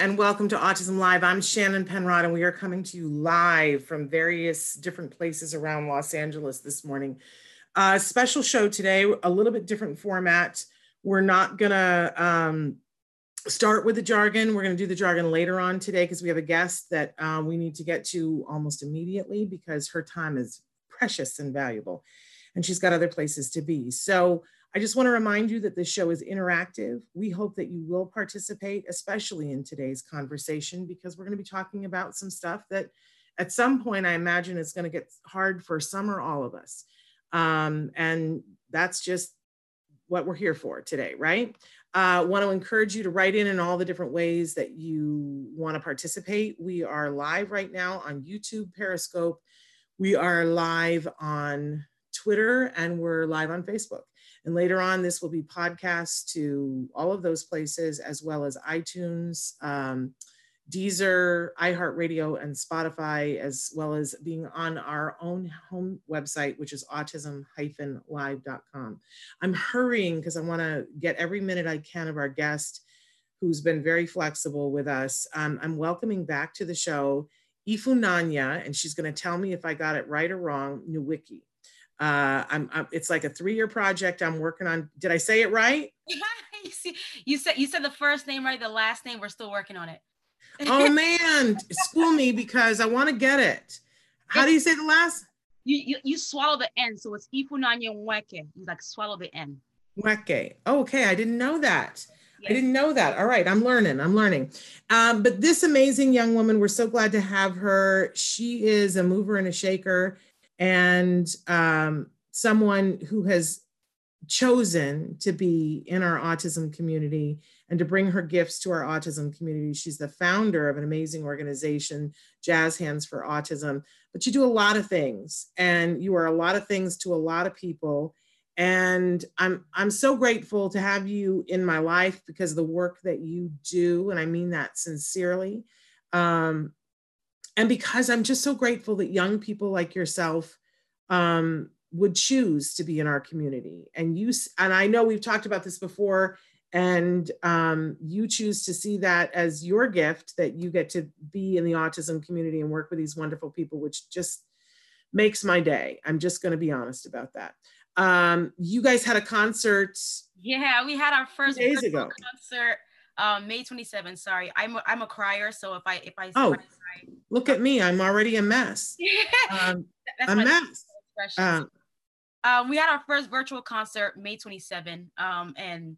And welcome to Autism Live. I'm Shannon Penrod and we are coming to you live from various different places around Los Angeles this morning. Uh, special show today, a little bit different format. We're not gonna um, start with the jargon. We're gonna do the jargon later on today because we have a guest that uh, we need to get to almost immediately because her time is precious and valuable and she's got other places to be. So I just want to remind you that this show is interactive. We hope that you will participate, especially in today's conversation, because we're going to be talking about some stuff that at some point I imagine it's going to get hard for some or all of us. Um, and that's just what we're here for today, right? Uh, want to encourage you to write in in all the different ways that you want to participate. We are live right now on YouTube, Periscope. We are live on Twitter, and we're live on Facebook. And later on, this will be podcast to all of those places, as well as iTunes, um, Deezer, iHeartRadio, and Spotify, as well as being on our own home website, which is autism-live.com. I'm hurrying because I want to get every minute I can of our guest, who's been very flexible with us. Um, I'm welcoming back to the show Ifunanya, and she's going to tell me if I got it right or wrong, Nowicki. Uh, I'm, I'm, it's like a three-year project I'm working on. Did I say it right? you said you said the first name right, the last name. We're still working on it. oh man, school me because I want to get it. How do you say the last? You you, you swallow the N, so it's Ifunanya Nweke. You like swallow the N. Nweke. okay, I didn't know that. Yes. I didn't know that. All right, I'm learning. I'm learning. Um, but this amazing young woman, we're so glad to have her. She is a mover and a shaker and um, someone who has chosen to be in our autism community and to bring her gifts to our autism community. She's the founder of an amazing organization, Jazz Hands for Autism. But you do a lot of things, and you are a lot of things to a lot of people. And I'm I'm so grateful to have you in my life because of the work that you do, and I mean that sincerely. Um, and because I'm just so grateful that young people like yourself um, would choose to be in our community. And you, and I know we've talked about this before, and um, you choose to see that as your gift that you get to be in the autism community and work with these wonderful people, which just makes my day. I'm just going to be honest about that. Um, you guys had a concert. Yeah, we had our first days ago concert um, May 27th. Sorry, I'm a, I'm a crier, so if I if I oh look at me, I'm already a mess. um, a mess. Um, um, we had our first virtual concert May 27, um, and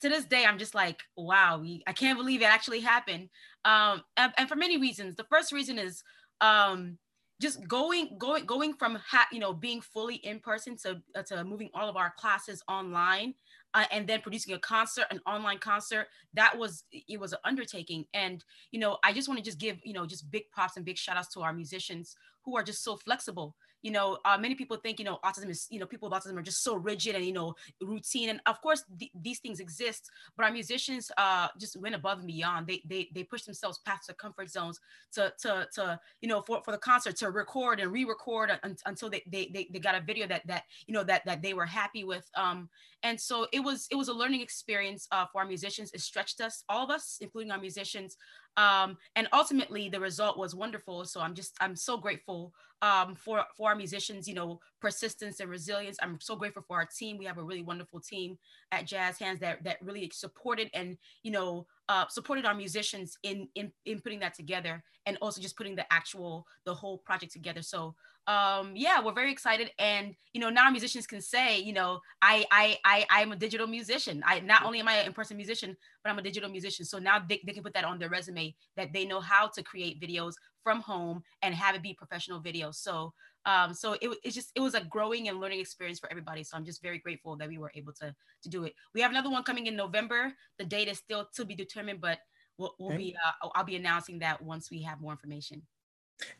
to this day, I'm just like, wow, we, I can't believe it actually happened. Um, and, and, for many reasons. The first reason is um, just going, going, going from ha- you know being fully in person to uh, to moving all of our classes online uh, and then producing a concert, an online concert, that was it was an undertaking. And you know, I just want to just give you know just big props and big shout outs to our musicians who are just so flexible you know, uh, many people think, you know, autism is, you know, people with autism are just so rigid and, you know, routine. And of course, th- these things exist, but our musicians uh, just went above and beyond. They, they, they push themselves past their comfort zones to, to, to, you know, for, for the concert to record and re-record un- until they, they, they, they got a video that, that, you know, that, that they were happy with. Um, and so it was, it was a learning experience uh, for our musicians. It stretched us, all of us, including our musicians, um, and ultimately the result was wonderful. So i'm just i'm so grateful um, for for our musicians you know persistence and resilience. I'm so grateful for our team. We have a really wonderful team at jazz hands that that really supported and you know uh, supported our musicians in, in in putting that together and also just putting the actual the whole project together. So um yeah we're very excited. And you know now musicians can say you know i i i i'm a digital musician. I not only am i an in-person musician but i'm a digital musician. So now they, they can put that on their resume that they know how to create videos from home and have it be professional videos. So um so it, it just it was a growing and learning experience for everybody. So i'm just very grateful that we were able to to do it. We have another one coming in november. The date is still to be determined but we'll, we'll okay. be uh, i'll be announcing that once we have more information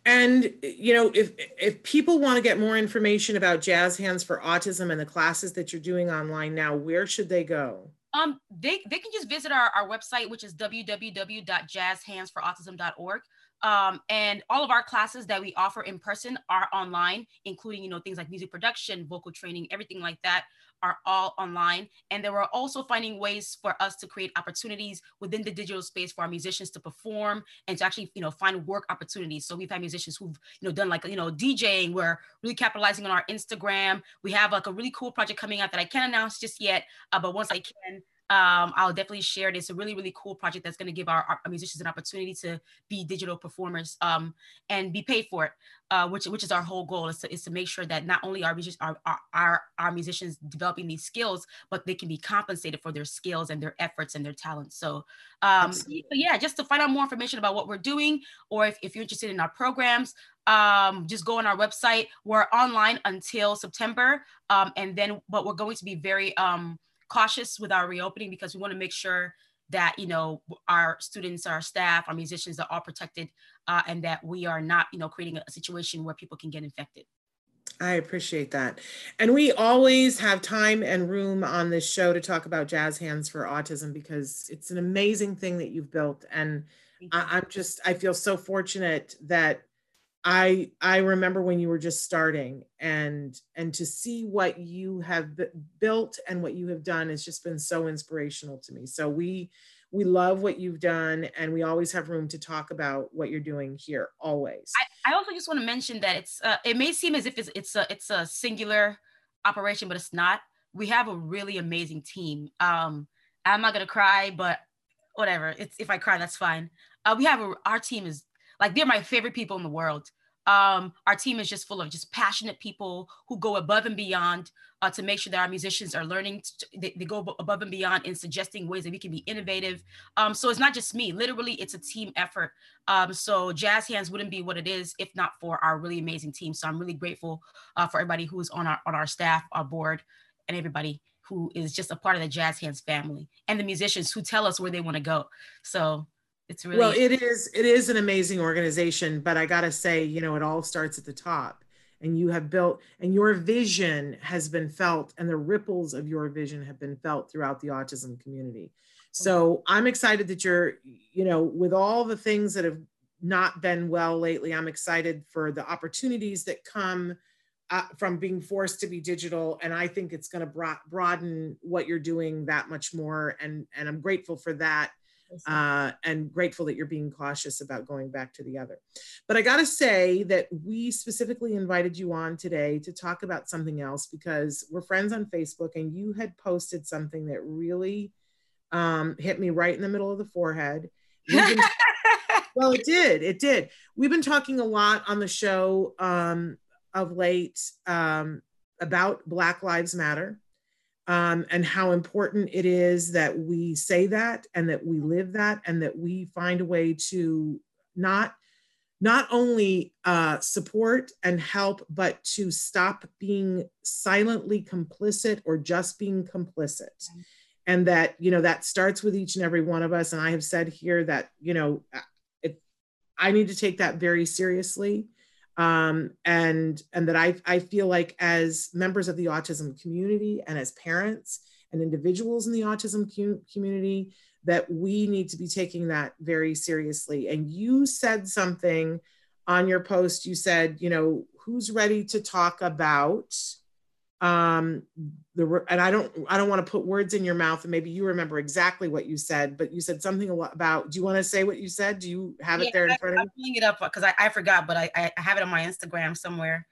and you know, if if people want to get more information about Jazz Hands for Autism and the classes that you're doing online now, where should they go? Um, they, they can just visit our, our website, which is www.jazzhandsforautism.org. Um, and all of our classes that we offer in person are online, including, you know, things like music production, vocal training, everything like that are all online. And they were also finding ways for us to create opportunities within the digital space for our musicians to perform and to actually, you know, find work opportunities. So we've had musicians who've, you know, done like, you know, DJing. We're really capitalizing on our Instagram. We have like a really cool project coming out that I can't announce just yet, uh, but once I can, um, I'll definitely share it. It's a really, really cool project that's going to give our, our, musicians an opportunity to be digital performers um, and be paid for it, uh, which which is our whole goal is to, is to make sure that not only are musicians are our musicians developing these skills, but they can be compensated for their skills and their efforts and their talents. So, um, yeah, just to find out more information about what we're doing, or if, if you're interested in our programs, um, just go on our website. We're online until September, um, and then but we're going to be very um, cautious with our reopening because we want to make sure that you know our students our staff our musicians are all protected uh, and that we are not you know creating a situation where people can get infected I appreciate that. And we always have time and room on this show to talk about Jazz Hands for Autism because it's an amazing thing that you've built. And I, am just, I feel so fortunate that I I remember when you were just starting and and to see what you have built and what you have done has just been so inspirational to me. So we we love what you've done and we always have room to talk about what you're doing here always. I, I also just want to mention that it's uh, it may seem as if it's it's a it's a singular operation but it's not. We have a really amazing team. Um I'm not going to cry but whatever. It's if I cry that's fine. Uh, we have a, our team is like they're my favorite people in the world. Um, our team is just full of just passionate people who go above and beyond uh, to make sure that our musicians are learning. To, they, they, go above and beyond in suggesting ways that we can be innovative. Um, so it's not just me. Literally, it's a team effort. Um, so Jazz Hands wouldn't be what it is if not for our really amazing team. So I'm really grateful uh, for everybody who's on our on our staff, our board, and everybody who is just a part of the Jazz Hands family, and the musicians who tell us where they want to go. So it's really well it is it is an amazing organization but i gotta say you know it all starts at the top and you have built and your vision has been felt and the ripples of your vision have been felt throughout the autism community. So i'm excited that you're you know with all the things that have not been well lately i'm excited for the opportunities that come uh, from being forced to be digital and i think it's going to bro- broaden what you're doing that much more and and i'm grateful for that uh, and grateful that you're being cautious about going back to the other. But I got to say that we specifically invited you on today to talk about something else because we're friends on Facebook and you had posted something that really um, hit me right in the middle of the forehead. Been, well, it did. It did. We've been talking a lot on the show um, of late um, about Black Lives Matter um, and how important it is that we say that and that we live that and that we find a way to not not only uh, support and help but to stop being silently complicit or just being complicit. And that you know that starts with each and every one of us. And i have said here that you know it, i need to take that very seriously um, and and that I, I feel like as members of the autism community and as parents and individuals in the autism community that we need to be taking that very seriously. And you said something on your post. You said you know who's ready to talk about um the and i don't i don't want to put words in your mouth and maybe you remember exactly what you said but you said something about do you want to say what you said do you have yeah, it there in front I, of you i'm pulling it up because I, I forgot but I, I have it on my instagram somewhere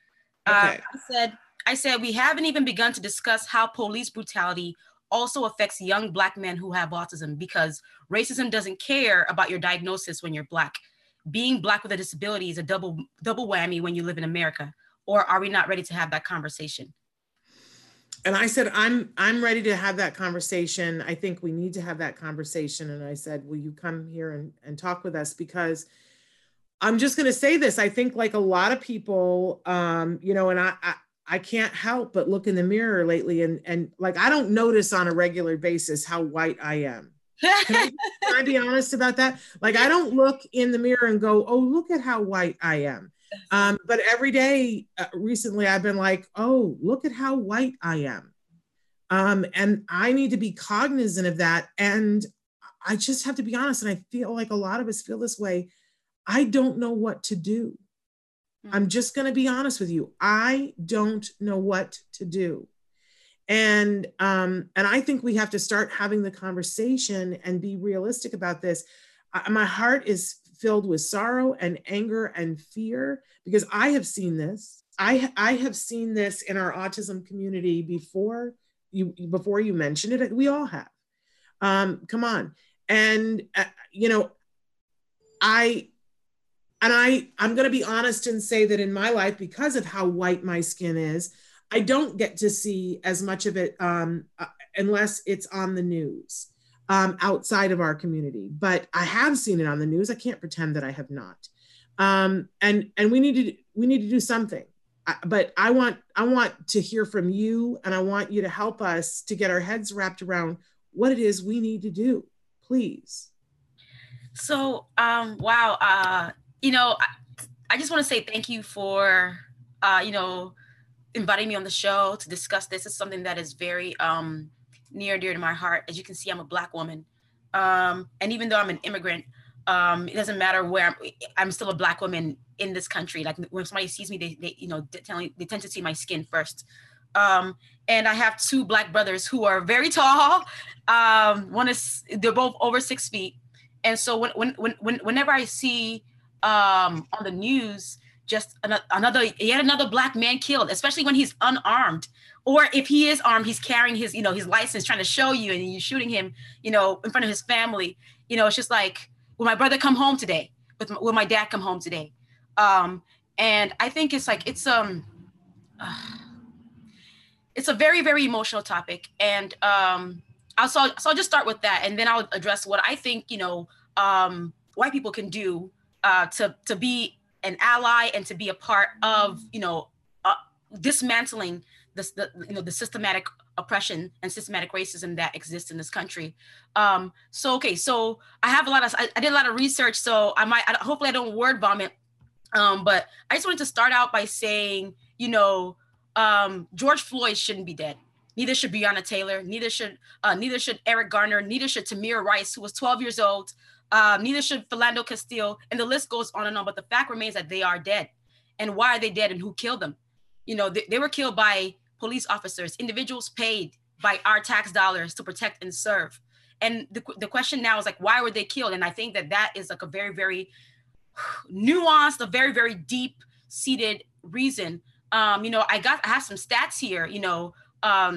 uh, okay. Uh, i said i said we haven't even begun to discuss how police brutality also affects young black men who have autism because racism doesn't care about your diagnosis when you're black. Being black with a disability is a double double whammy when you live in America. Or are we not ready to have that conversation? And I said, I'm I'm ready to have that conversation. I think we need to have that conversation. And I said, Will you come here and, and talk with us? Because I'm just gonna say this. I think like a lot of people, um, you know, and I, I I can't help but look in the mirror lately and and like I don't notice on a regular basis how white I am. Can I, can I, be honest about that? Like I don't look in the mirror and go, "Oh, look at how white I am." Um, but every day uh, recently, I've been like, "Oh, look at how white I am," um, and I need to be cognizant of that. And I just have to be honest, and I feel like a lot of us feel this way. I don't know what to do. I'm just going to be honest with you. I don't know what to do. And um, and I think we have to start having the conversation and be realistic about this. I, my heart is filled with sorrow and anger and fear because I have seen this. I I have seen this in our autism community before you before you mentioned it. We all have. Um, come on, and uh, you know, I and I, I'm going to be honest and say that in my life, because of how white my skin is, I don't get to see as much of it um, uh, unless it's on the news um, outside of our community. But I have seen it on the news. I can't pretend that I have not. Um, and and we need to we need to do something. I, but I want I want to hear from you, and I want you to help us to get our heads wrapped around what it is we need to do. Please. So, um, wow, uh, you know, I, I just want to say thank you for, uh, you know, inviting me on the show to discuss this. It's something that is very um, near and dear to my heart. As you can see, I'm a Black woman. Um, and even though I'm an immigrant, um, it doesn't matter where I'm, I'm still a Black woman in this country. Like when somebody sees me, they, they you know, they, tend to see my skin first. Um, and I have two Black brothers who are very tall. Um, one is, they're both over six feet. And so when, when, when, whenever I see um, on the news just another yet another black man killed especially when he's unarmed or if he is armed he's carrying his you know his license trying to show you and you're shooting him you know in front of his family. You know it's just like will my brother come home today? Will my dad come home today? Um and i think it's like it's um uh, it's a very very emotional topic. And um i'll so, so i'll just start with that and then i'll address what i think you know um white people can do uh, to to be an ally and to be a part of you know uh, dismantling this the you know the systematic oppression and systematic racism that exists in this country. Um, so okay, so I have a lot of I, I did a lot of research, so I might I, hopefully I don't word vomit. Um, but I just wanted to start out by saying, you know, um, George Floyd shouldn't be dead. Neither should Breonna Taylor. Neither should uh, neither should Eric Garner. Neither should Tamir Rice, who was 12 years old, um, neither should Philando Castile, and the list goes on and on. But the fact remains that they are dead. And why are they dead and who killed them? You know, they, they were killed by police officers, individuals paid by our tax dollars to protect and serve. And the, the question now is like, why were they killed? And I think that that is like a very, very nuanced, a very, very deep seated reason. Um, you know, I got, I have some stats here, you know, um,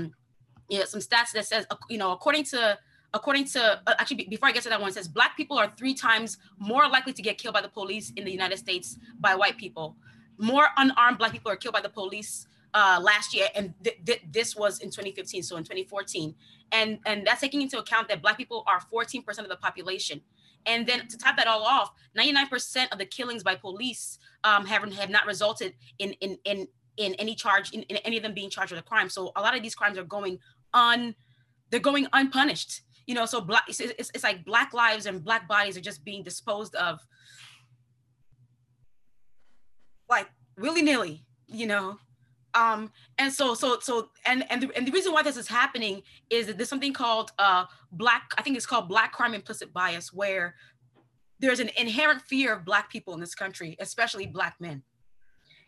you know, some stats that says, you know, according to according to uh, actually before I get to that one, it says black people are three times more likely to get killed by the police in the United States by white people. More unarmed black people are killed by the police uh, last year, and th- th- this was in 2015, so in 2014, and and that's taking into account that black people are 14% of the population. And then to top that all off, 99% of the killings by police um, have, have not resulted in in in in any charge in, in any of them being charged with a crime. So a lot of these crimes are going un they're going unpunished you know so black it's, it's, it's like black lives and black bodies are just being disposed of like willy-nilly you know um and so so so and and the, and the reason why this is happening is that there's something called uh black i think it's called black crime implicit bias where there's an inherent fear of black people in this country especially black men.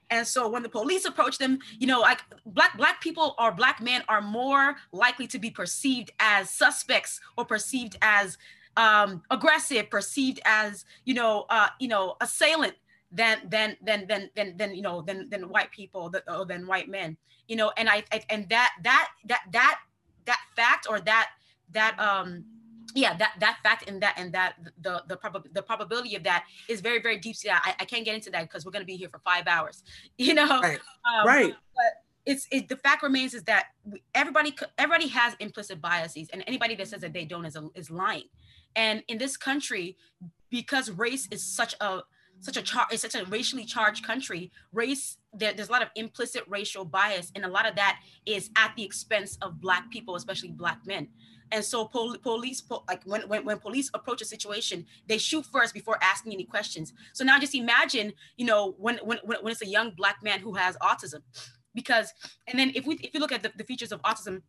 And so when the police approach them, you know, like black black people or black men are more likely to be perceived as suspects or perceived as um, aggressive, perceived as you know, uh, you know, assailant than than than than than than you know than than white people or than white men. You know, and I, I and that that that that that fact or that that um yeah that that fact and that and that the the prob- the probability of that is very very deep so I, I can't get into that because we're going to be here for five hours you know right, um, right. but it's it, the fact remains is that everybody everybody has implicit biases and anybody that says that they don't is, a, is lying and in this country because race is such a such a char- it's such a racially charged country race there, there's a lot of implicit racial bias and a lot of that is at the expense of black people especially black men. And so pol- police po- like when, when when police approach a situation they shoot first before asking any questions. So now just imagine you know when when when it's a young black man who has autism. Because and then if we if you look at the, the features of autism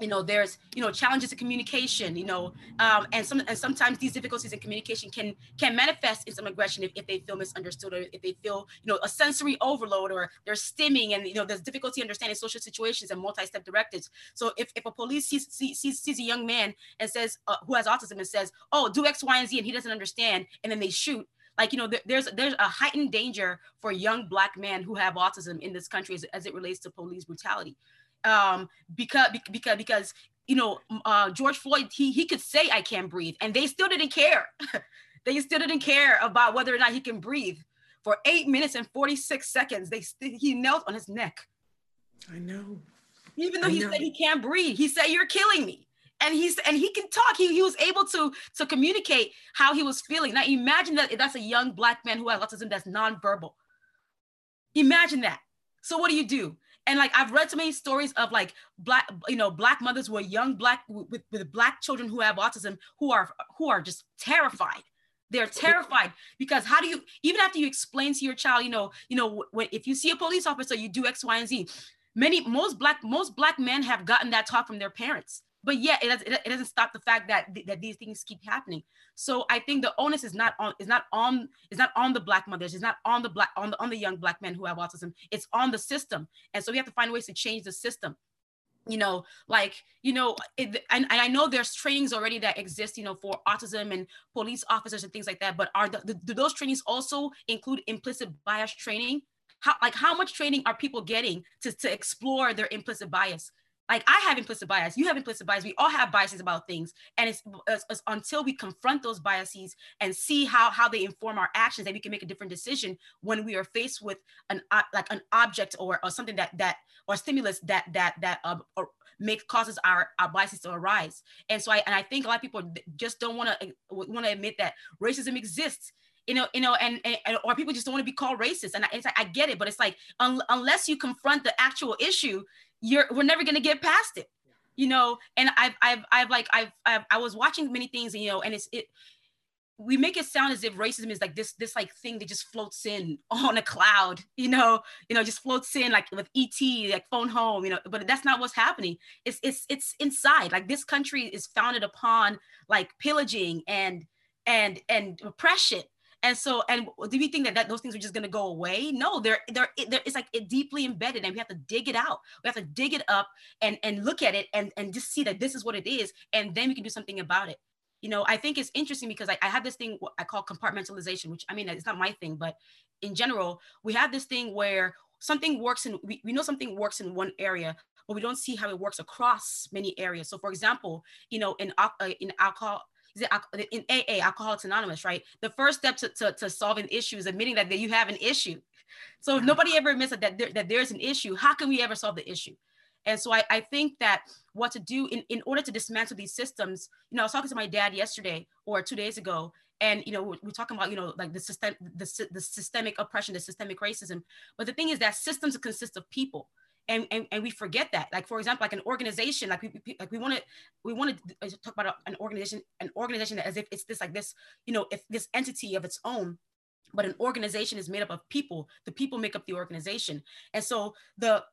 you know there's you know challenges in communication you know um, and some and sometimes these difficulties in communication can can manifest in some aggression if, if they feel misunderstood or if they feel you know a sensory overload or they're stimming and you know there's difficulty understanding social situations and multi-step directives. So if, if a police sees, sees, sees a young man and says uh, who has autism and says oh do x y and z and he doesn't understand and then they shoot like you know there's there's a heightened danger for young black men who have autism in this country as, as it relates to police brutality um because because because you know uh george floyd he he could say i can't breathe and they still didn't care. They still didn't care about whether or not he can breathe. For eight minutes and 46 seconds they he knelt on his neck. I know. Even though I he know. said he can't breathe he said you're killing me. And he's and he can talk. He, he was able to to communicate how he was feeling. Now imagine that that's a young black man who has autism that's nonverbal. Imagine that. So what do you do and like I've read so many stories of like black, you know, black mothers who are young black with, with black children who have autism who are who are just terrified. They're terrified because how do you even after you explain to your child, you know, you know, when if you see a police officer, you do X, Y, and Z. Many most black most black men have gotten that talk from their parents but yeah, it, it, doesn't stop the fact that that these things keep happening. So i think the onus is not on is not on is not on the black mothers it's not on the black on the on the young black men who have autism it's on the system. And so we have to find ways to change the system. You know like you know it, and, and i know there's trainings already that exist you know for autism and police officers and things like that but are the, the, do those trainings also include implicit bias training? How like how much training are people getting to, to explore their implicit bias like I have implicit bias, you have implicit bias. We all have biases about things, and it's, it's, it's, until we confront those biases and see how how they inform our actions that we can make a different decision when we are faced with an uh, like an object or, or something that that or stimulus that that that uh, or make causes our, our biases to arise. And so I and I think a lot of people just don't want to want to admit that racism exists you know, you know, and, and or people just don't want to be called racist. And I, like, I get it, but it's like un, unless you confront the actual issue, you're we're never gonna get past it you know? And i've i've i've like i've, I've i was watching many things and you know and it's it we make it sound as if racism is like this this like thing that just floats in on a cloud you know? You know just floats in like with et like phone home you know? But that's not what's happening. It's it's it's inside. Like this country is founded upon like pillaging and and and oppression and so, and do we think that, that those things are just going to go away? No, they're, they're, they're, it's like it deeply embedded and we have to dig it out. We have to dig it up and, and look at it and, and just see that this is what it is. And then we can do something about it. You know, I think it's interesting because I, I have this thing I call compartmentalization, which I mean, it's not my thing, but in general, we have this thing where something works in, we, we know something works in one area, but we don't see how it works across many areas. So for example, you know, in, uh, in alcohol, in AA, Alcoholics Anonymous, right? The first step to, to, to solving issues, admitting that, that you have an issue. So if nobody ever admits that, that, there, that there's an issue, how can we ever solve the issue? And so I, I think that what to do in, in order to dismantle these systems, you know, I was talking to my dad yesterday or two days ago, and you know, we're, we're talking about, you know, like the system, the, the systemic oppression, the systemic racism. But the thing is that systems consist of people and, and, and we forget that. Like for example like an organization like we, like we want to we want to uh, talk about an organization an organization as if it's this like this you know if this entity of its own but an organization is made up of people. The people make up the organization. And so the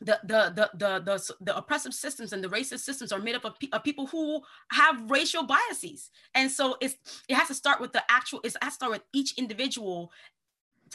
the, the the the the the oppressive systems and the racist systems are made up of, pe- of, people who have racial biases. And so it's it has to start with the actual it has to start with each individual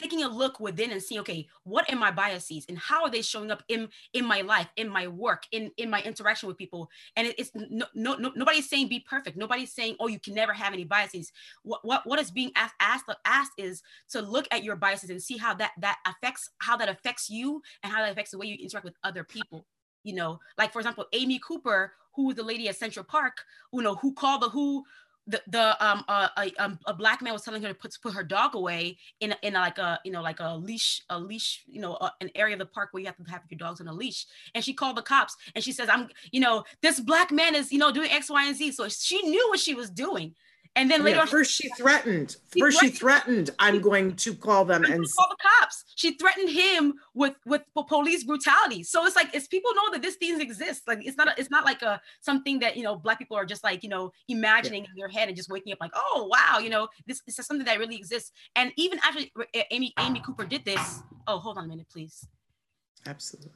taking a look within and seeing okay what are my biases and how are they showing up in in my life in my work in in my interaction with people? And it, it's no, no, no nobody's saying be perfect. Nobody's saying oh you can never have any biases. What what, what is being asked, asked asked is to look at your biases and see how that that affects how that affects you and how that affects the way you interact with other people you know? Like for example amy cooper who was the lady at Central Park, you know, who called the who the the um uh, a, um, a black man was telling her to put to put her dog away in in like a you know like a leash a leash you know an area of the park where you have to have your dogs on a leash. And she called the cops and she says I'm you know this black man is you know doing X Y and Z. So she knew what she was doing and then later yeah, on, first she threatened. First she threatened. I'm going to call them and call the cops. She threatened him with with police brutality. So it's like it's people know that this things exist. Like it's not a, it's not like a something that you know black people are just like you know imagining yeah. in their head and just waking up like oh wow you know this, this is something that really exists. And even after Amy Amy Cooper did this. Oh hold on a minute please. Absolutely.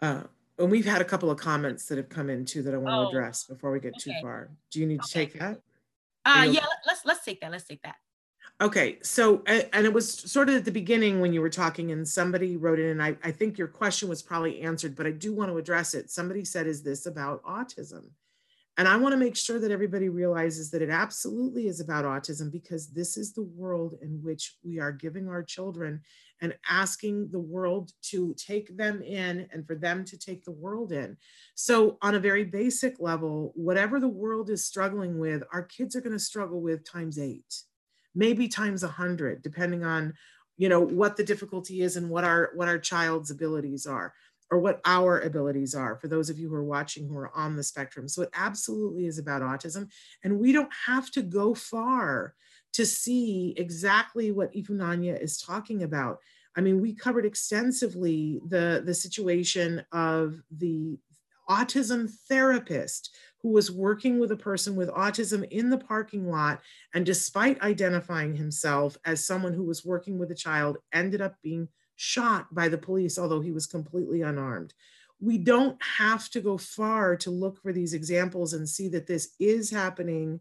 Uh, and we've had a couple of comments that have come in too that I want oh, to address before we get okay. too far. Do you need to take that? Uh, yeah, let's let's take that. Let's take that. Okay, so and it was sort of at the beginning when you were talking, and somebody wrote in, and I, I think your question was probably answered, but I do want to address it. Somebody said, "Is this about autism?" And I want to make sure that everybody realizes that it absolutely is about autism because this is the world in which we are giving our children and asking the world to take them in and for them to take the world in. So, on a very basic level, whatever the world is struggling with, our kids are going to struggle with times eight, maybe times a hundred, depending on you know what the difficulty is and what our what our child's abilities are or what our abilities are for those of you who are watching who are on the spectrum. So it absolutely is about autism. And we don't have to go far to see exactly what Ifunanya is talking about. I mean, we covered extensively the, the situation of the autism therapist who was working with a person with autism in the parking lot and despite identifying himself as someone who was working with a child ended up being shot by the police, although he was completely unarmed. We don't have to go far to look for these examples and see that this is happening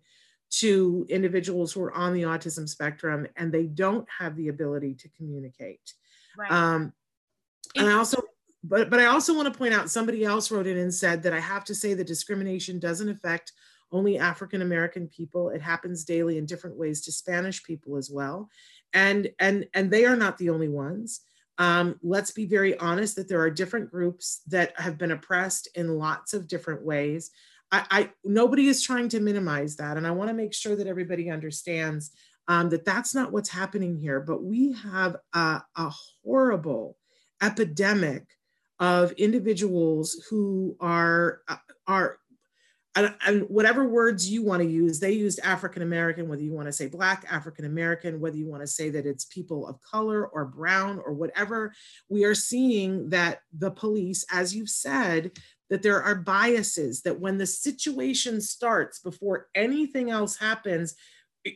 to individuals who are on the autism spectrum and they don't have the ability to communicate. Right. Um, and I also, but but I also want to point out somebody else wrote in and said that I have to say that discrimination doesn't affect only African American people. It happens daily in different ways to Spanish people as well, and and and they are not the only ones. Um, let's be very honest that there are different groups that have been oppressed in lots of different ways. I, I nobody is trying to minimize that, and I want to make sure that everybody understands um, that that's not what's happening here. But we have a, a horrible epidemic of individuals who are uh, are and, and whatever words you want to use, they used African American, whether you want to say Black, African American, whether you want to say that it's people of color or brown or whatever, we are seeing that the police, as you've said, that there are biases, that when the situation starts before anything else happens,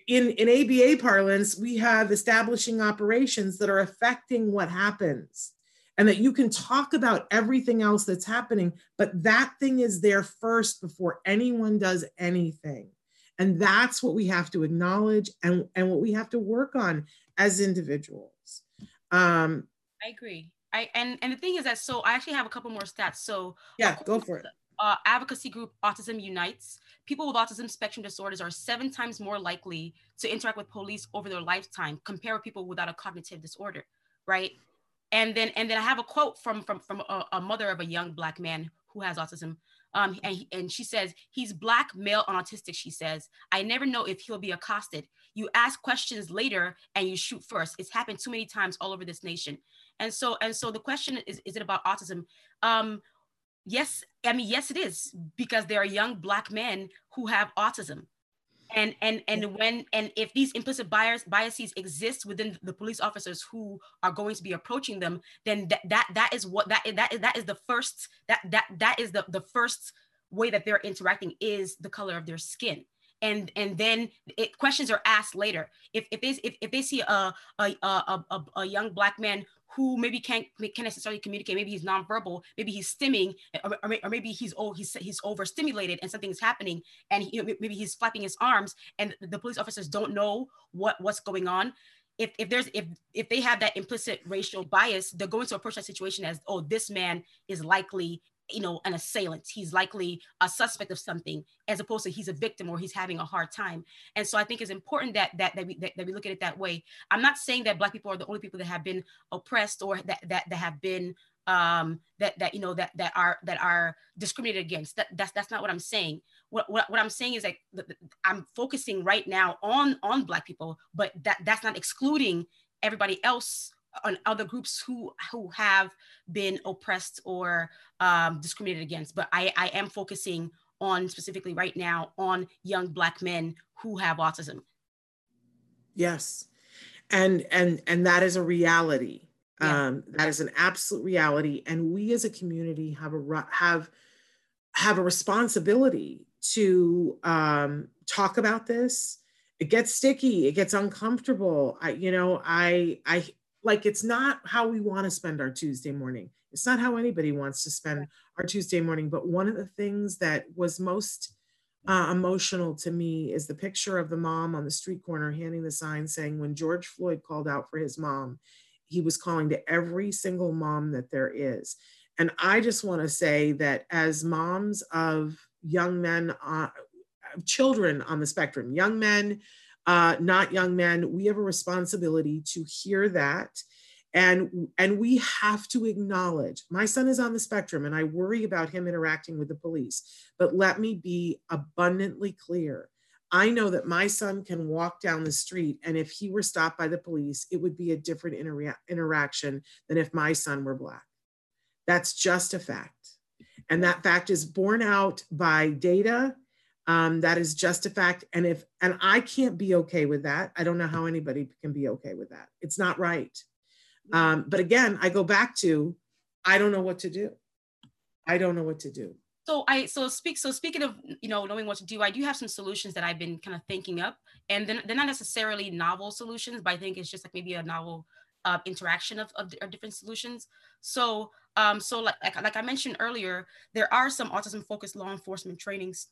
in, in ABA parlance, we have establishing operations that are affecting what happens and that you can talk about everything else that's happening, but that thing is there first before anyone does anything. And that's what we have to acknowledge and, and what we have to work on as individuals. Um, I agree. I and and the thing is that so I actually have a couple more stats. So yeah, go for it. Uh, advocacy group Autism Unites. People with autism spectrum disorders are seven times more likely to interact with police over their lifetime compared with people without a cognitive disorder, right? And then and then I have a quote from from from a, a mother of a young black man who has autism. Um, and, he, and she says he's black, male, and autistic. She says, I never know if he'll be accosted. You ask questions later and you shoot first. It's happened too many times all over this nation. And so and so the question is, is it about autism? Um, yes, I mean yes, it is because there are young black men who have autism and and and when and if these implicit bias biases exist within the police officers who are going to be approaching them then that that, that is what that that is that is the first that that that is the the first way that they're interacting is the color of their skin. And and then it, questions are asked later. If if they if, if they see a a, a a a young black man who maybe can't can't necessarily communicate. Maybe he's nonverbal. Maybe he's stimming, or, or maybe he's oh he's he's overstimulated and something is happening, and he, maybe he's flapping his arms, and the police officers don't know what what's going on. If, if there's if if they have that implicit racial bias, they're going to approach that situation as oh this man is likely you know an assailant he's likely a suspect of something as opposed to he's a victim or he's having a hard time and so i think it's important that that that we, that, that we look at it that way i'm not saying that black people are the only people that have been oppressed or that that, that have been um, that that you know that that are that are discriminated against. That that's that's not what I'm saying. What what, what I'm saying is like I'm focusing right now on on Black people, but that that's not excluding everybody else on other groups who who have been oppressed or um, discriminated against. But I I am focusing on specifically right now on young Black men who have autism. Yes, and and and that is a reality yeah. Um, that is an absolute reality, and we as a community have a have have a responsibility to um, talk about this. It gets sticky. It gets uncomfortable. I, you know, I, I like it's not how we want to spend our Tuesday morning. It's not how anybody wants to spend our Tuesday morning. But one of the things that was most uh, emotional to me is the picture of the mom on the street corner handing the sign saying, when George Floyd called out for his mom, he was calling to every single mom that there is. And I just want to say that as moms of young men, uh, children on the spectrum, young men, uh, not young men, we have a responsibility to hear that. And, and we have to acknowledge my son is on the spectrum and I worry about him interacting with the police. But let me be abundantly clear I know that my son can walk down the street, and if he were stopped by the police, it would be a different intera- interaction than if my son were Black. That's just a fact. And that fact is borne out by data. Um, that is just a fact. And if, and I can't be okay with that. I don't know how anybody can be okay with that. It's not right. Um, but again, I go back to, I don't know what to do. I don't know what to do so I so speak so speaking of you know knowing what to do, I do have some solutions that I've been kind of thinking up, and then they're not necessarily novel solutions, but I think it's just like maybe a novel uh, interaction of, of, of, different solutions. So um so like, like like I mentioned earlier, there are some autism focused law enforcement trainings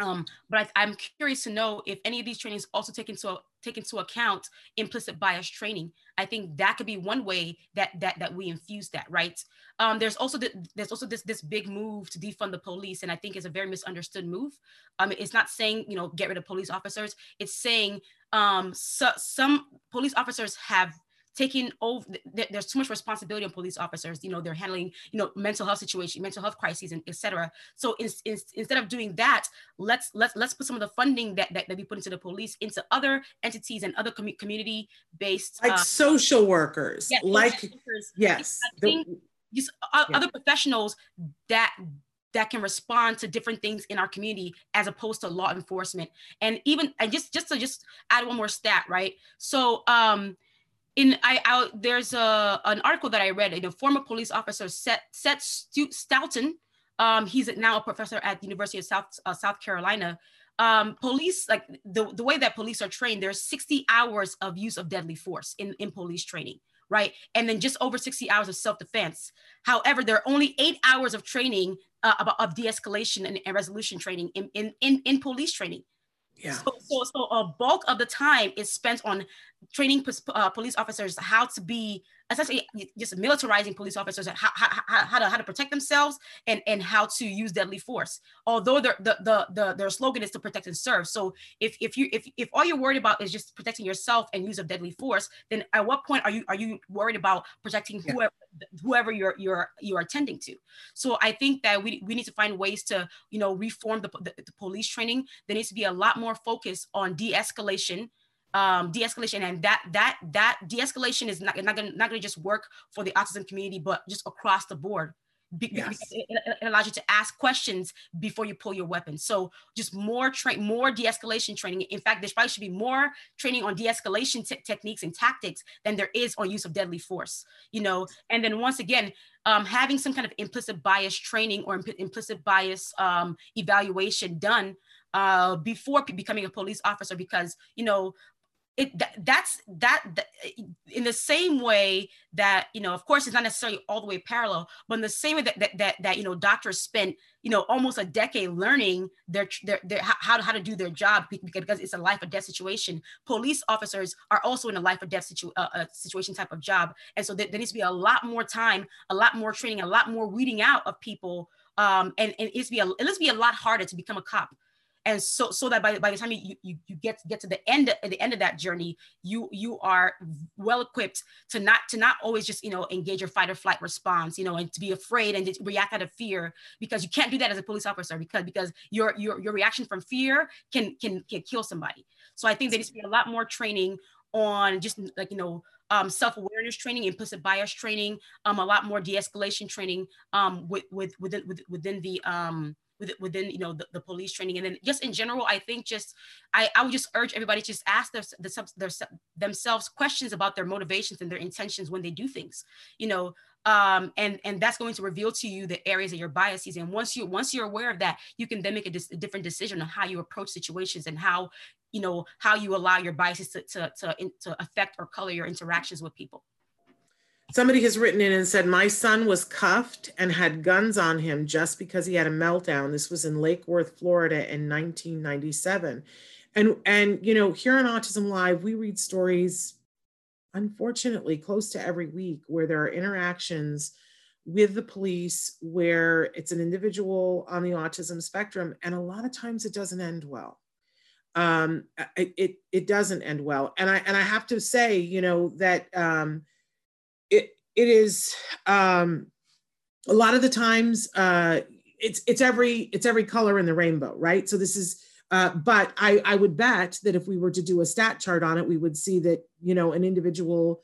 um, but I, am curious to know if any of these trainings also take into take into account implicit bias training. I think that could be one way that that that we infuse that, right? Um, there's also the, there's also this this big move to defund the police, and I think it's a very misunderstood move. Um, it's not saying you know get rid of police officers. It's saying um, so, some police officers have taking over there's too much responsibility on police officers you know they're handling you know mental health situation mental health crises and etc so in, in, instead of doing that let's let's let's put some of the funding that, that, that we put into the police into other entities and other com- community based like uh, social workers yeah, like workers. yes the, just yeah. other professionals that that can respond to different things in our community as opposed to law enforcement and even and just just to just add one more stat right so um in I, I there's a an article that I read. You know, former police officer Seth, Seth Stoughton. Um, he's now a professor at the University of South uh, South Carolina. Um, police like the, the way that police are trained. There's 60 hours of use of deadly force in in police training, right? And then just over 60 hours of self defense. However, there are only eight hours of training uh, about of de escalation and, and resolution training in, in in in police training. Yeah. So, so, so a bulk of the time is spent on training uh, police officers how to be essentially just militarizing police officers how, how, how, to, how to protect themselves and, and how to use deadly force. Although the, the, the, their slogan is to protect and serve. So if, if you if, if all you're worried about is just protecting yourself and use of deadly force then at what point are you are you worried about protecting whoever yeah. whoever you're you're you're attending to? So i think that we, we need to find ways to you know reform the, the, the police training. There needs to be a lot more focus on de-escalation um, de-escalation. And that that that de-escalation is not, not gonna not gonna just work for the autism community but just across the board. Be, yes. it, it, allows you to ask questions before you pull your weapon. So just more train more de-escalation training. In fact there probably should be more training on de-escalation techniques and tactics than there is on use of deadly force you know? And then once again um, having some kind of implicit bias training or imp- implicit bias um, evaluation done uh, before becoming a police officer because you know it that, that's that, that, in the same way that you know of course it's not necessarily all the way parallel but in the same way that that that, that you know doctors spent you know almost a decade learning their, their their how to how to do their job because it's a life or death situation. Police officers are also in a life or death situ, uh, uh, situation type of job. And so there, there needs to be a lot more time a lot more training a lot more weeding out of people um, and, and it needs to be a, it needs to be a lot harder to become a cop and so so that by, by the time you, you you get get to the end at the end of that journey you you are well equipped to not to not always just you know engage your fight or flight response you know and to be afraid and react out of fear because you can't do that as a police officer because because your your your reaction from fear can can can kill somebody. So i think there needs to be a lot more training on just like you know um, self-awareness training, implicit bias training, um, a lot more de-escalation training um, with, with, within, within the um, within you know the, the, police training. And then just in general i think just i, I would just urge everybody to just ask their, their, themselves questions about their motivations and their intentions when they do things you know um, and and that's going to reveal to you the areas of your biases. And once you once you're aware of that you can then make a, dis- a different decision on how you approach situations and how you know how you allow your biases to to to, to affect or color your interactions with people Somebody has written in and said, My son was cuffed and had guns on him just because he had a meltdown. This was in Lake Worth, Florida in 1997. And, and you know, here on Autism Live, we read stories, unfortunately, close to every week where there are interactions with the police where it's an individual on the autism spectrum. And a lot of times it doesn't end well. Um, it, it, it doesn't end well. And I, and I have to say, you know, that, um, it is um, a lot of the times uh, it's it's every it's every color in the rainbow, right? So this is. Uh, but I, I would bet that if we were to do a stat chart on it, we would see that you know an individual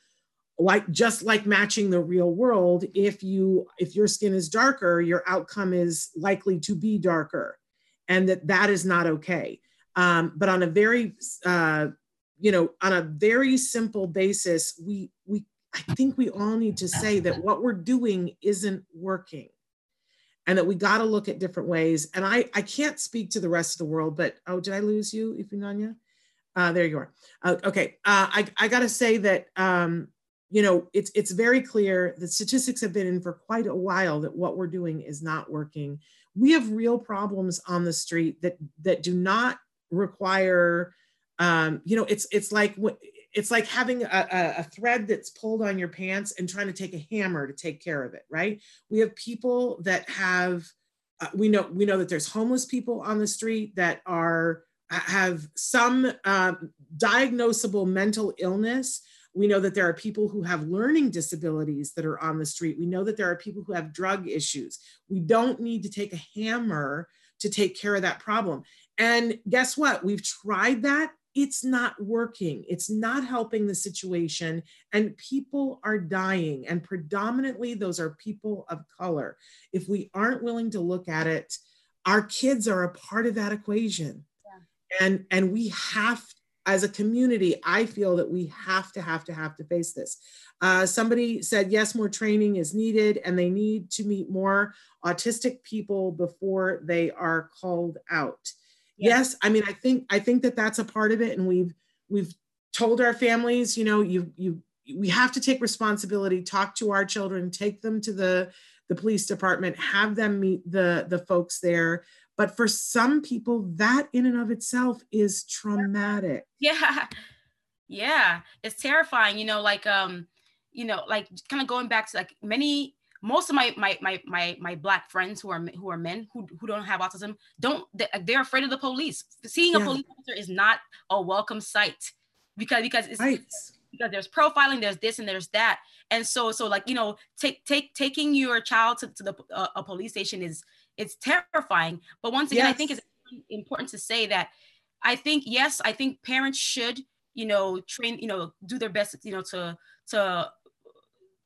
like just like matching the real world if you if your skin is darker your outcome is likely to be darker and that that is not okay um, but on a very uh, you know on a very simple basis we we I think we all need to say that what we're doing isn't working and that we got to look at different ways. And I, I can't speak to the rest of the world, but oh, did I lose you, Ifeanyi? Uh, there you are. Uh, okay, uh, I, I got to say that um, you know it's it's very clear. The statistics have been in for quite a while that what we're doing is not working. We have real problems on the street that that do not require. Um, you know, it's it's like it's like having a, a, thread that's pulled on your pants and trying to take a hammer to take care of it right? We have people that have uh, we know we know that there's homeless people on the street that are have some um, diagnosable mental illness. We know that there are people who have learning disabilities that are on the street. We know that there are people who have drug issues. We don't need to take a hammer to take care of that problem. And guess what? We've tried that it's not working. It's not helping the situation. And people are dying. And predominantly, those are people of color. If we aren't willing to look at it, our kids are a part of that equation. Yeah. And, and we have, as a community, I feel that we have to, have to, have to face this. Uh, somebody said, yes, more training is needed, and they need to meet more autistic people before they are called out yes i mean i think i think that that's a part of it and we've we've told our families you know you you we have to take responsibility talk to our children take them to the the police department have them meet the the folks there. But for some people that in and of itself is traumatic. Yeah. Yeah. It's terrifying you know like um you know like kind of going back to like many most of my my my my my black friends who are who are men who, who don't have autism don't they're afraid of the police seeing yeah. a police officer is not a welcome sight because because it's right. because there's profiling there's this and there's that and so so like you know take take taking your child to, to the uh, a police station is it's terrifying but once again yes. i think it's important to say that i think yes i think parents should you know train you know do their best you know to to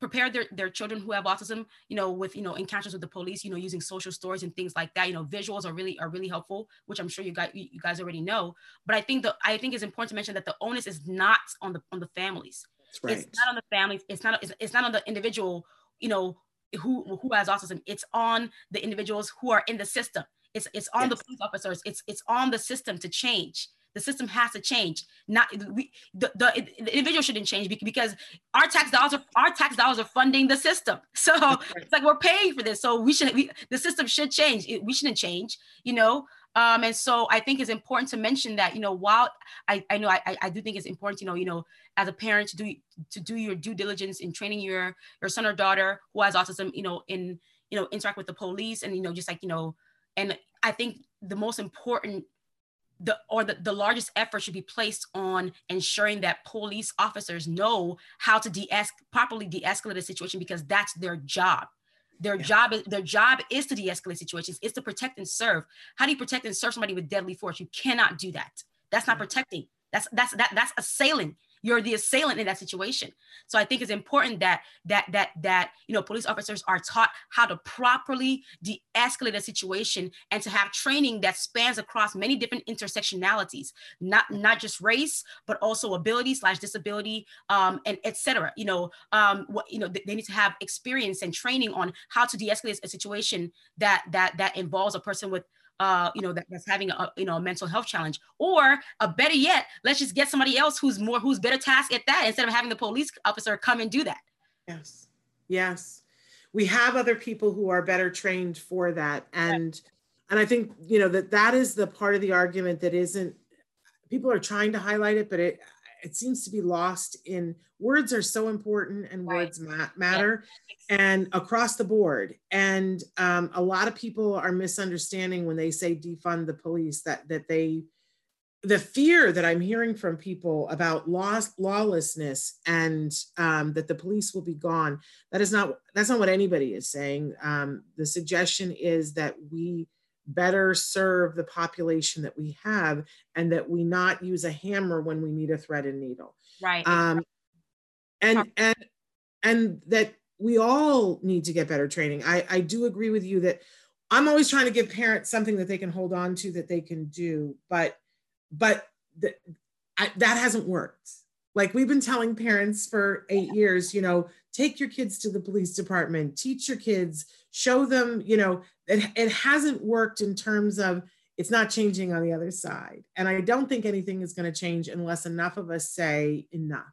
prepare their, their children who have autism you know with you know encounters with the police you know using social stories and things like that. You know visuals are really are really helpful which i'm sure you guys you guys already know. But i think the i think it's important to mention that the onus is not on the on the families. Right. it's not on the families it's not it's, it's not on the individual you know who who has autism. It's on the individuals who are in the system. It's it's on yes. the police officers. It's it's on the system to change the system has to change. Not we, the, the, the individual shouldn't change because our tax dollars are our tax dollars are funding the system. So it's like we're paying for this. So we shouldn't. We, the system should change. It, we shouldn't change. You know. Um, and so I think it's important to mention that you know while I, I know I, I do think it's important you know you know as a parent to do to do your due diligence in training your your son or daughter who has autism you know in you know interact with the police and you know just like you know and I think the most important the or the, the largest effort should be placed on ensuring that police officers know how to de escalate properly de-escalate a situation because that's their job. Their yeah. job is their job is to de-escalate situations is to protect and serve. How do you protect and serve somebody with deadly force? You cannot do that. That's not mm. protecting. That's that's that that's assailing you're the assailant in that situation. So i think it's important that that that that you know police officers are taught how to properly de-escalate a situation and to have training that spans across many different intersectionalities not not just race but also ability slash disability um, and etc you know um, what you know they need to have experience and training on how to de-escalate a situation that that that involves a person with uh, you know, that, that's having a, you know, a mental health challenge. Or a better yet, let's just get somebody else who's more, who's better tasked at that instead of having the police officer come and do that. Yes. Yes. We have other people who are better trained for that. And, right. and I think, you know, that that is the part of the argument that isn't, people are trying to highlight it, but it, it seems to be lost in words are so important and right. words ma- matter yeah. and across the board and um, a lot of people are misunderstanding when they say defund the police that that they the fear that i'm hearing from people about law, lawlessness and um, that the police will be gone that is not that's not what anybody is saying um, the suggestion is that we better serve the population that we have and that we not use a hammer when we need a thread and needle. Right. Um, and and and that we all need to get better training. I i do agree with you that i'm always trying to give parents something that they can hold on to that they can do but but the, I, that hasn't worked. Like we've been telling parents for eight years you know take your kids to the police department teach your kids show them you know it, it hasn't worked in terms of it's not changing on the other side. And i don't think anything is going to change unless enough of us say enough.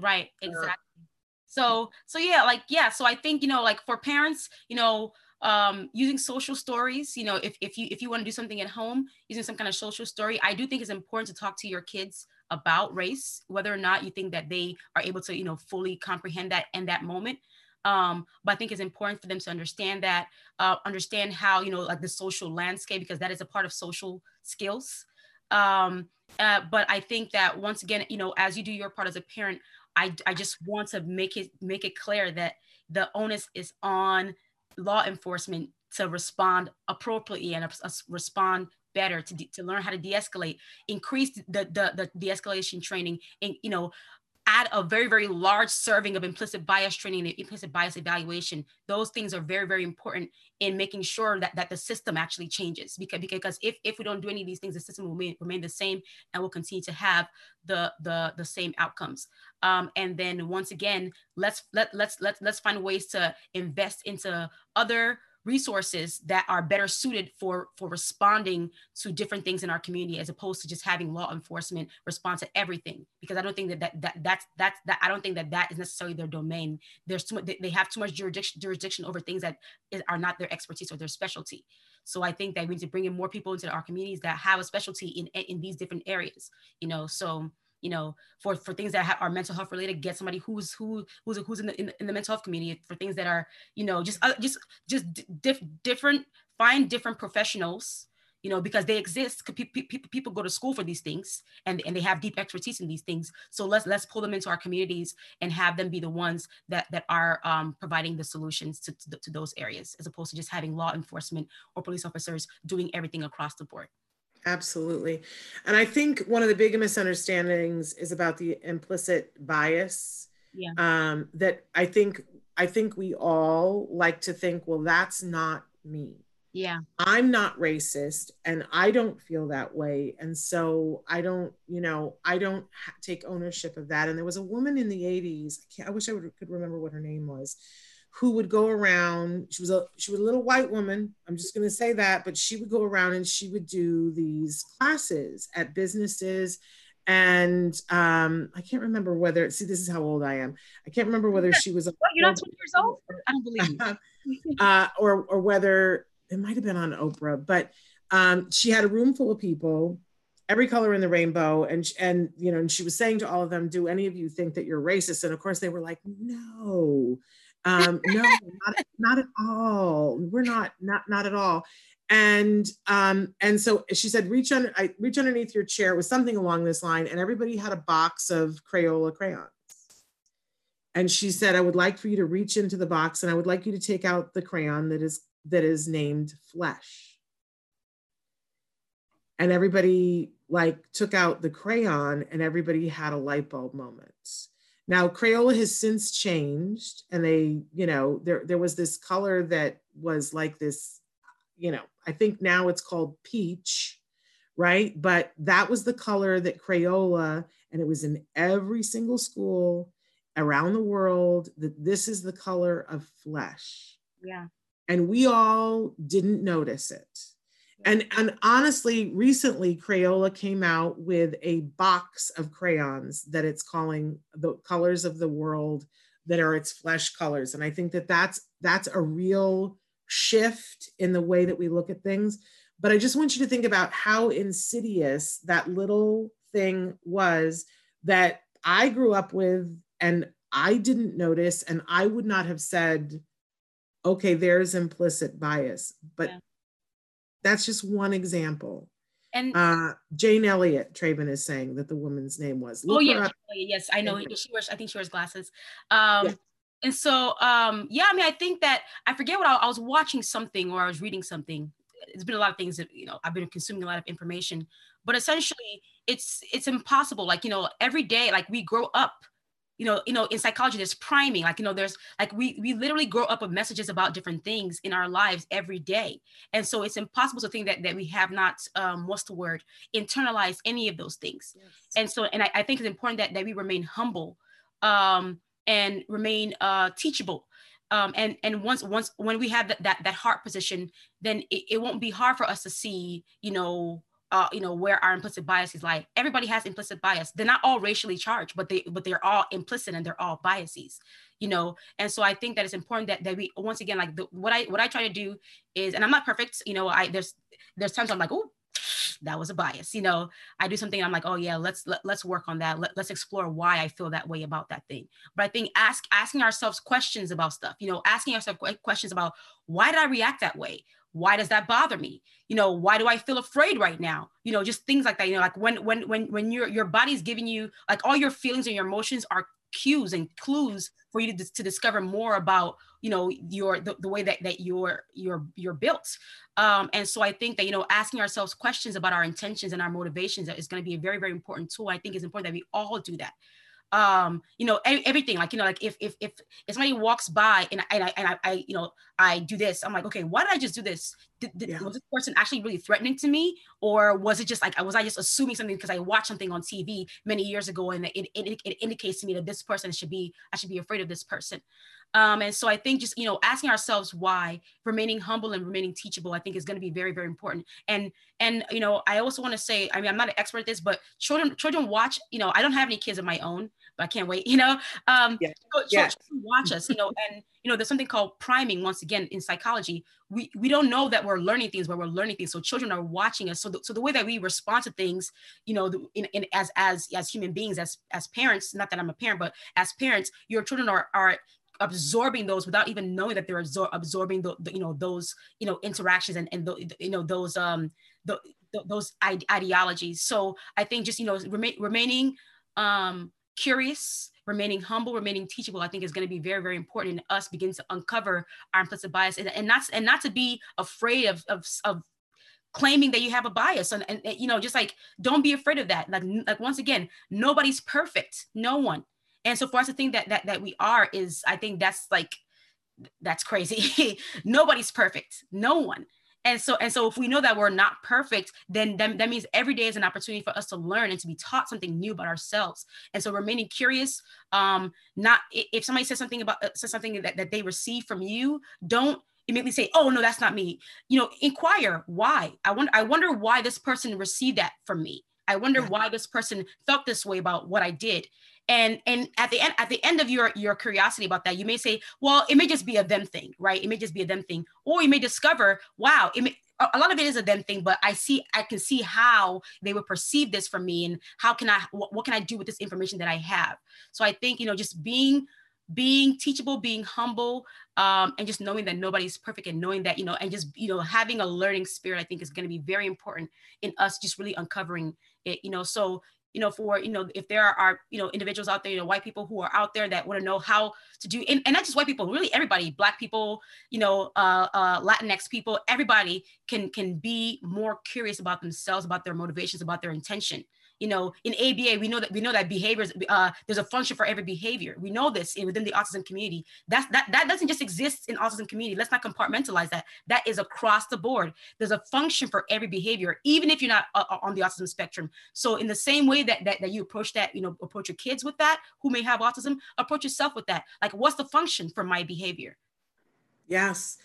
Right exactly. So so yeah like yeah so i think you know like for parents you know um, using social stories you know if, if you if you want to do something at home using some kind of social story i do think it's important to talk to your kids about race whether or not you think that they are able to you know fully comprehend that in that moment um, but I think it's important for them to understand that, uh, understand how, you know, like the social landscape, because that is a part of social skills. Um, uh, but I think that once again, you know, as you do your part as a parent, I, I just want to make it make it clear that the onus is on law enforcement to respond appropriately and uh, respond better to, de- to learn how to de-escalate increase the the, the de-escalation training and you know add a very, very large serving of implicit bias training and implicit bias evaluation. Those things are very, very important in making sure that, that the system actually changes. Because, because if, if we don't do any of these things, the system will remain, remain the same and will continue to have the, the, the same outcomes. Um, and then once again, let's, let, let's, let's, let's find ways to invest into other resources that are better suited for for responding to different things in our community as opposed to just having law enforcement respond to everything. Because i don't think that that, that that's that's that i don't think that that is necessarily their domain. There's too much they have too much jurisdiction jurisdiction over things that is, are not their expertise or their specialty. So i think that we need to bring in more people into our communities that have a specialty in in these different areas you know? So you know, for for things that are mental health related, get somebody who's who who's who's in the in, in the mental health community. For things that are, you know, just uh, just just diff, different, find different professionals you know, because they exist. People, people go to school for these things, and, and they have deep expertise in these things. So let's let's pull them into our communities and have them be the ones that that are um, providing the solutions to, to, to those areas, as opposed to just having law enforcement or police officers doing everything across the board. Absolutely. And I think one of the big misunderstandings is about the implicit bias. Yeah. Um, that I think I think we all like to think, well, that's not me. Yeah. I'm not racist and I don't feel that way. And so I don't, you know, I don't ha- take ownership of that. And there was a woman in the 80s, I, I wish I would, could remember what her name was, who would go around she was a she was a little white woman i'm just going to say that but she would go around and she would do these classes at businesses. And um i can't remember whether see this is how old i am. I can't remember whether she was a, what, you're not 20 years old. I don't believe you. Uh, or or whether it might have been on oprah but um she had a room full of people every color in the rainbow and and you know and she was saying to all of them do any of you think that you're racist? And of course they were like no um, no, not, not at all. We're not, not, not at all. and um and so she said reach under I reach underneath your chair with something along this line and everybody had a box of Crayola crayons and she said I would like for you to reach into the box and I would like you to take out the crayon that is that is named flesh and everybody like took out the crayon and everybody had a light bulb moment now Crayola has since changed and they you know there there was this color that was like this you know, I think now it's called peach, right? But that was the color that Crayola, and it was in every single school around the world that this is the color of flesh. Yeah. And we all didn't notice it. And, and honestly, recently Crayola came out with a box of crayons that it's calling the colors of the world that are its flesh colors. And I think that that's that's a real shift in the way that we look at things. But I just want you to think about how insidious that little thing was that I grew up with and I didn't notice, and I would not have said, okay, there's implicit bias. But yeah. That's just one example. And uh, Jane Elliott, Traven is saying that the woman's name was. Look oh yeah, yes, I know. She wears. I think she wears glasses. Um, yeah. And so, um, yeah, I mean, I think that I forget what I, I, was watching something or I was reading something. It's been a lot of things that you know I've been consuming a lot of information, but essentially, it's it's impossible. Like you know, every day, like we grow up. You know, you know, in psychology, there's priming. Like you know, there's like we we literally grow up with messages about different things in our lives every day, and so it's impossible to think that that we have not um, what's the word internalized any of those things. Yes. And so, and I, I think it's important that that we remain humble. Um, and remain uh, teachable. Um, and and once once when we have that that, that heart position, then it, it won't be hard for us to see, you know, uh, you know where our implicit biases lie. Everybody has implicit bias. They're not all racially charged, but they but they're all implicit and they're all biases. You know, and so I think that it's important that that we once again like the, what I what I try to do is, and I'm not perfect. You know, I there's there's times I'm like, oh, that was a bias you know i do something i'm like oh yeah let's let, us let us work on that let, let's explore why i feel that way about that thing but i think ask asking ourselves questions about stuff you know asking ourselves questions about why did i react that way why does that bother me? You know why do i feel afraid right now? You know just things like that you know like when when when when your your body's giving you like all your feelings and your emotions are cues and clues for you to, to discover more about you know your the, the way that that you're you're you're built. Um, and so i think that you know asking ourselves questions about our intentions and our motivations is going to be a very very important tool. I think it's important that we all do that um you know everything like you know like if if if, if somebody walks by and, and I and I, I you know I do this I'm like okay why did I just do this? Did, did, yeah. was this person actually really threatening to me? Or was it just like was I just assuming something because I watched something on TV many years ago and it, it, it indicates to me that this person should be I should be afraid of this person um, and so I think just, you know, asking ourselves why, remaining humble and remaining teachable, I think is going to be very, very important. And, and, you know, I also want to say, I mean, I'm not an expert at this, but children, children watch, you know, I don't have any kids of my own, but I can't wait, you know, um, yeah. yeah. watch us, you know, and, you know, there's something called priming once again in psychology. We, we don't know that we're learning things, but we're learning things. So children are watching us. So the, so the way that we respond to things, you know, in, in as, as, as human beings, as, as parents, not that I'm a parent, but as parents, your children are, are absorbing those without even knowing that they're absor- absorbing the, the, you know those you know interactions and and the, you know those um the, the, those ideologies. So i think just you know remain, remaining um curious remaining humble remaining teachable i think is going to be very very important in us begin to uncover our implicit bias and, and not and not to be afraid of of, of claiming that you have a bias and, and, and you know just like don't be afraid of that. Like like once again nobody's perfect. No one and so for us to think that that that we are is i think that's like that's crazy. Nobody's perfect. No one. And so and so if we know that we're not perfect then that, that means every day is an opportunity for us to learn and to be taught something new about ourselves. And so remaining curious um not if somebody says something about uh, says something that, that they receive from you don't immediately say oh no that's not me. You know inquire why. I wonder i wonder why this person received that from me. I wonder why this person felt this way about what i did and and at the end at the end of your your curiosity about that you may say well it may just be a them thing right? It may just be a them thing. Or you may discover wow it may a lot of it is a them thing but i see i can see how they would perceive this from me and how can i what, what can i do with this information that i have? So i think you know just being being teachable, being humble, um, and just knowing that nobody's perfect and knowing that, you know, and just, you know, having a learning spirit, I think is going to be very important in us just really uncovering it, you know. So, you know, for, you know, if there are, you know, individuals out there, you know, white people who are out there that want to know how to do, and, and not just white people, really everybody, black people, you know, uh, uh, Latinx people, everybody can, can be more curious about themselves, about their motivations, about their intention you know in aba we know that we know that behaviors uh, there's a function for every behavior. We know this within the autism community. That's that that doesn't just exist in autism community. Let's not compartmentalize that. That is across the board. There's a function for every behavior even if you're not uh, uh, on the autism spectrum. So in the same way that, that that you approach that you know approach your kids with that who may have autism approach yourself with that. Like what's the function for my behavior? Yes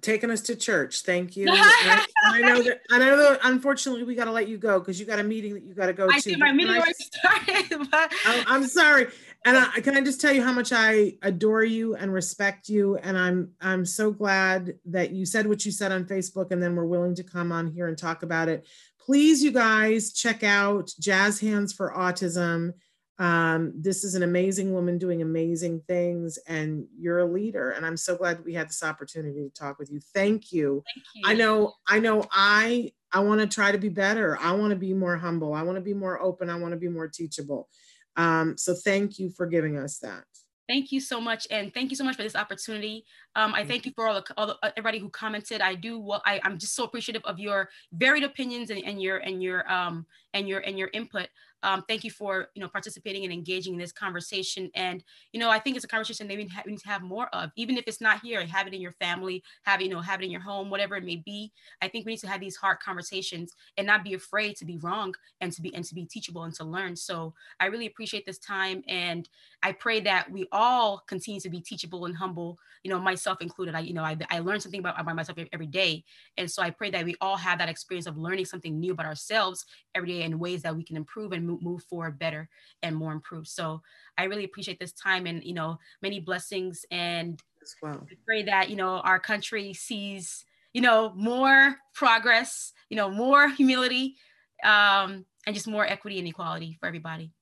taking us to church. Thank you. I, I, know that. I know that. Unfortunately, we got to let you go because you got a meeting that you got to go to. I to. my meeting already started. But... I, I'm sorry, and I, can I just tell you how much I adore you and respect you, and I'm I'm so glad that you said what you said on Facebook, and then we're willing to come on here and talk about it. Please, you guys, check out Jazz Hands for Autism um, this is an amazing woman doing amazing things, and you're a leader. And I'm so glad that we had this opportunity to talk with you. Thank you. Thank you. I know, I know, I I want to try to be better. I want to be more humble. I want to be more open. I want to be more teachable. Um, so thank you for giving us that. Thank you so much, and thank you so much for this opportunity. Um, I thank you for all the, all the, uh, everybody who commented. I do well. I, I'm just so appreciative of your varied opinions and, and your and your um and your and your input um, thank you for you know participating and engaging in this conversation. And you know, I think it's a conversation that we need to have more of, even if it's not here. Have it in your family, have you know, have it in your home, whatever it may be. I think we need to have these hard conversations and not be afraid to be wrong and to be and to be teachable and to learn. So I really appreciate this time, and I pray that we all continue to be teachable and humble. You know, myself included. I you know I, I learn something about, about myself every day, and so I pray that we all have that experience of learning something new about ourselves every day in ways that we can improve and move, move forward better and more improved. So I really appreciate this time and, you know, many blessings and well. Pray that, you know, our country sees, you know, more progress, you know, more humility um, and just more equity and equality for everybody.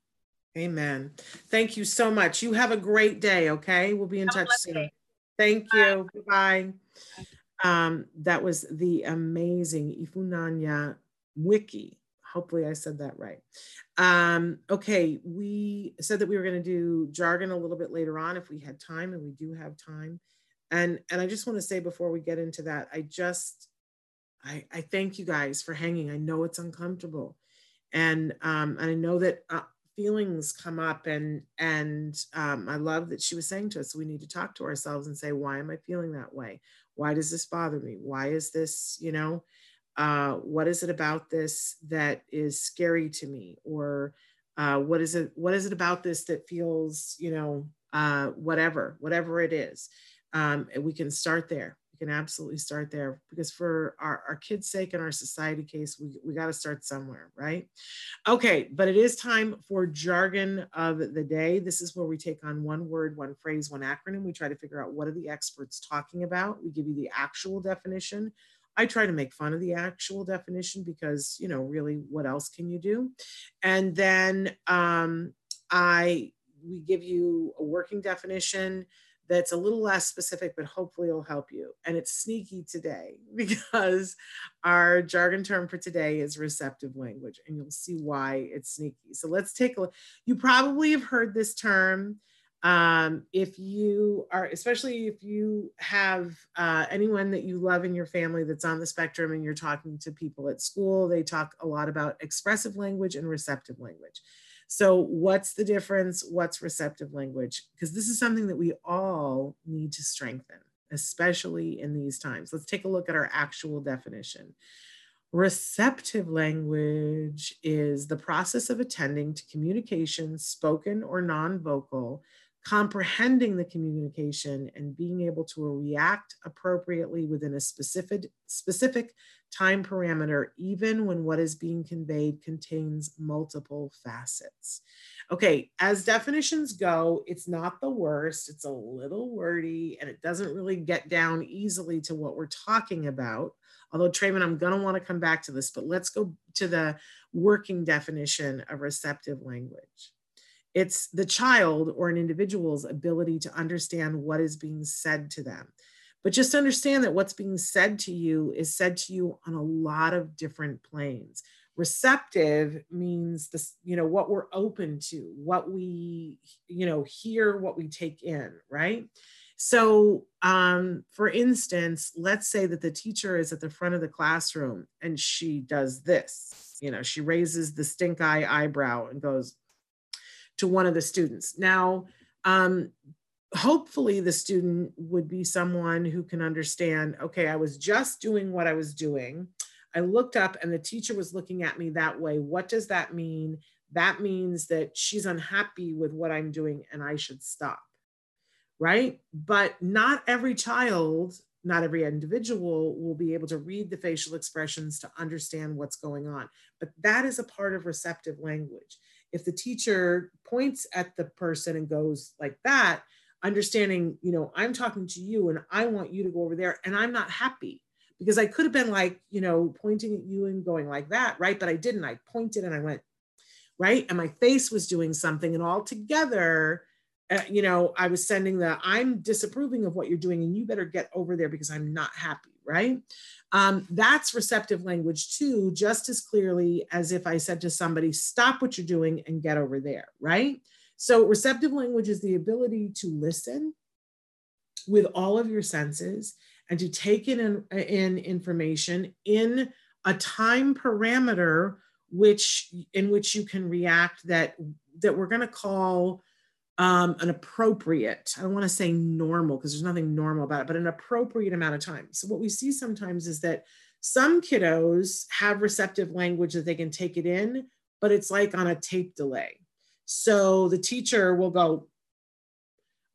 Amen. Thank you so much. You have a great day. Okay. We'll be in have touch soon. Day. Thank you. Bye. Bye. Um, that was the amazing Ifunanya Wiki Hopefully I said that right. Um, okay, we said that we were going to do jargon a little bit later on if we had time, and we do have time. And and I just want to say before we get into that, I just I, I thank you guys for hanging. I know it's uncomfortable, and um, and I know that uh, feelings come up, and and um, I love that she was saying to us, we need to talk to ourselves and say, why am I feeling that way? Why does this bother me? Why is this, you know? Uh, what is it about this that is scary to me? Or uh, what is it what is it about this that feels you know uh, whatever whatever it is um, we can start there. We can absolutely start there because for our, our kids sake and our society case we, we got to start somewhere right? Okay but it is time for jargon of the day. This is where we take on one word one phrase one acronym. We try to figure out what are the experts talking about. We give you the actual definition I try to make fun of the actual definition because, you know, really, what else can you do? And then um, I we give you a working definition that's a little less specific, but hopefully it'll help you. And it's sneaky today because our jargon term for today is receptive language, and you'll see why it's sneaky. So let's take a look. You probably have heard this term. Um, if you are, especially if you have uh, anyone that you love in your family that's on the spectrum and you're talking to people at school, they talk a lot about expressive language and receptive language. So, what's the difference? What's receptive language? Because this is something that we all need to strengthen, especially in these times. Let's take a look at our actual definition. Receptive language is the process of attending to communication, spoken or non vocal, comprehending the communication and being able to react appropriately within a specific specific time parameter even when what is being conveyed contains multiple facets okay as definitions go it's not the worst it's a little wordy and it doesn't really get down easily to what we're talking about although Trayvon, I'm going to want to come back to this, but let's go to the working definition of receptive language. It's the child or an individual's ability to understand what is being said to them. But just understand that what's being said to you is said to you on a lot of different planes. Receptive means this, you know, what we're open to, what we, you know, hear, what we take in, right? So, um, for instance, let's say that the teacher is at the front of the classroom and she does this, you know, she raises the stink eye eyebrow and goes to one of the students. Now, um, hopefully, the student would be someone who can understand okay, I was just doing what I was doing. I looked up and the teacher was looking at me that way. What does that mean? That means that she's unhappy with what I'm doing and I should stop right? But not every child, not every individual will be able to read the facial expressions to understand what's going on. But that is a part of receptive language. If the teacher points at the person and goes like that, understanding, you know, I'm talking to you and I want you to go over there and I'm not happy because I could have been like, you know, pointing at you and going like that, right? But I didn't. I pointed and I went, right? And my face was doing something and all together uh, you know, I was sending the I'm disapproving of what you're doing and you better get over there because I'm not happy, right? Um, that's receptive language too, just as clearly as if I said to somebody, stop what you're doing and get over there, right? So, receptive language is the ability to listen with all of your senses and to take in, in information in a time parameter which in which you can react that that we're going to call um, an appropriate, I don't want to say normal because there's nothing normal about it, but an appropriate amount of time. So, what we see sometimes is that some kiddos have receptive language that they can take it in, but it's like on a tape delay. So, the teacher will go,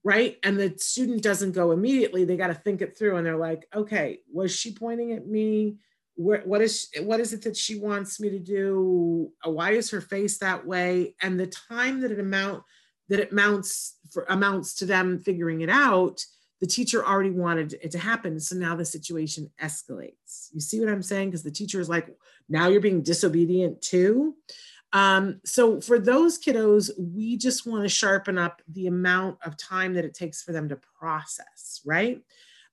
right? And the student doesn't go immediately. They got to think it through and they're like, okay, was she pointing at me? What is what is it that she wants me to do? Why is her face that way? And the time that it amount that it mounts for amounts to them figuring it out the teacher already wanted it to happen. So now the situation escalates. You see what i'm saying? Because the teacher is like now you're being disobedient too? Um, so for those kiddos we just want to sharpen up the amount of time that it takes for them to process right?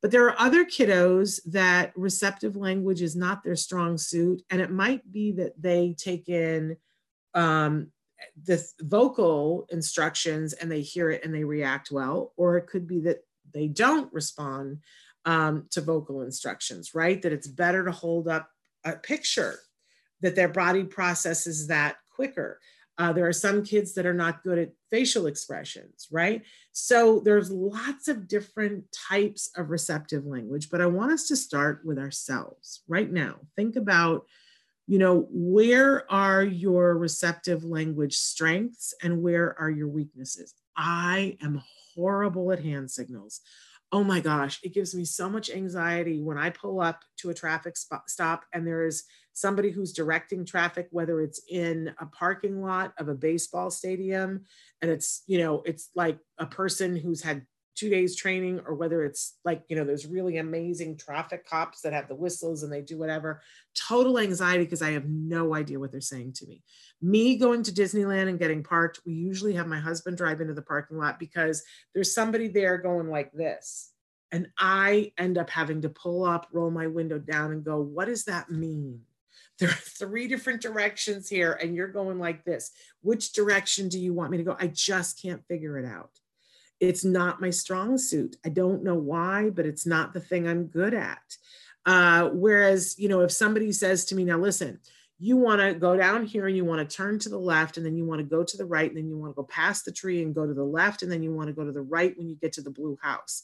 But there are other kiddos that receptive language is not their strong suit and it might be that they take in um, the vocal instructions and they hear it and they react well, or it could be that they don't respond um, to vocal instructions, right? That it's better to hold up a picture, that their body processes that quicker. Uh, there are some kids that are not good at facial expressions, right? So there's lots of different types of receptive language, but I want us to start with ourselves right now. Think about you know, where are your receptive language strengths and where are your weaknesses? I am horrible at hand signals. Oh my gosh, it gives me so much anxiety when I pull up to a traffic stop and there is somebody who's directing traffic, whether it's in a parking lot of a baseball stadium and it's, you know, it's like a person who's had two days training or whether it's like you know there's really amazing traffic cops that have the whistles and they do whatever total anxiety because i have no idea what they're saying to me. Me going to disneyland and getting parked we usually have my husband drive into the parking lot because there's somebody there going like this and i end up having to pull up roll my window down and go what does that mean? There are three different directions here and you're going like this. Which direction do you want me to go? I just can't figure it out it's not my strong suit. I don't know why, but it's not the thing I'm good at. Uh, whereas, you know, if somebody says to me, now listen, you want to go down here and you want to turn to the left and then you want to go to the right and then you want to go past the tree and go to the left and then you want to go to the right when you get to the blue house.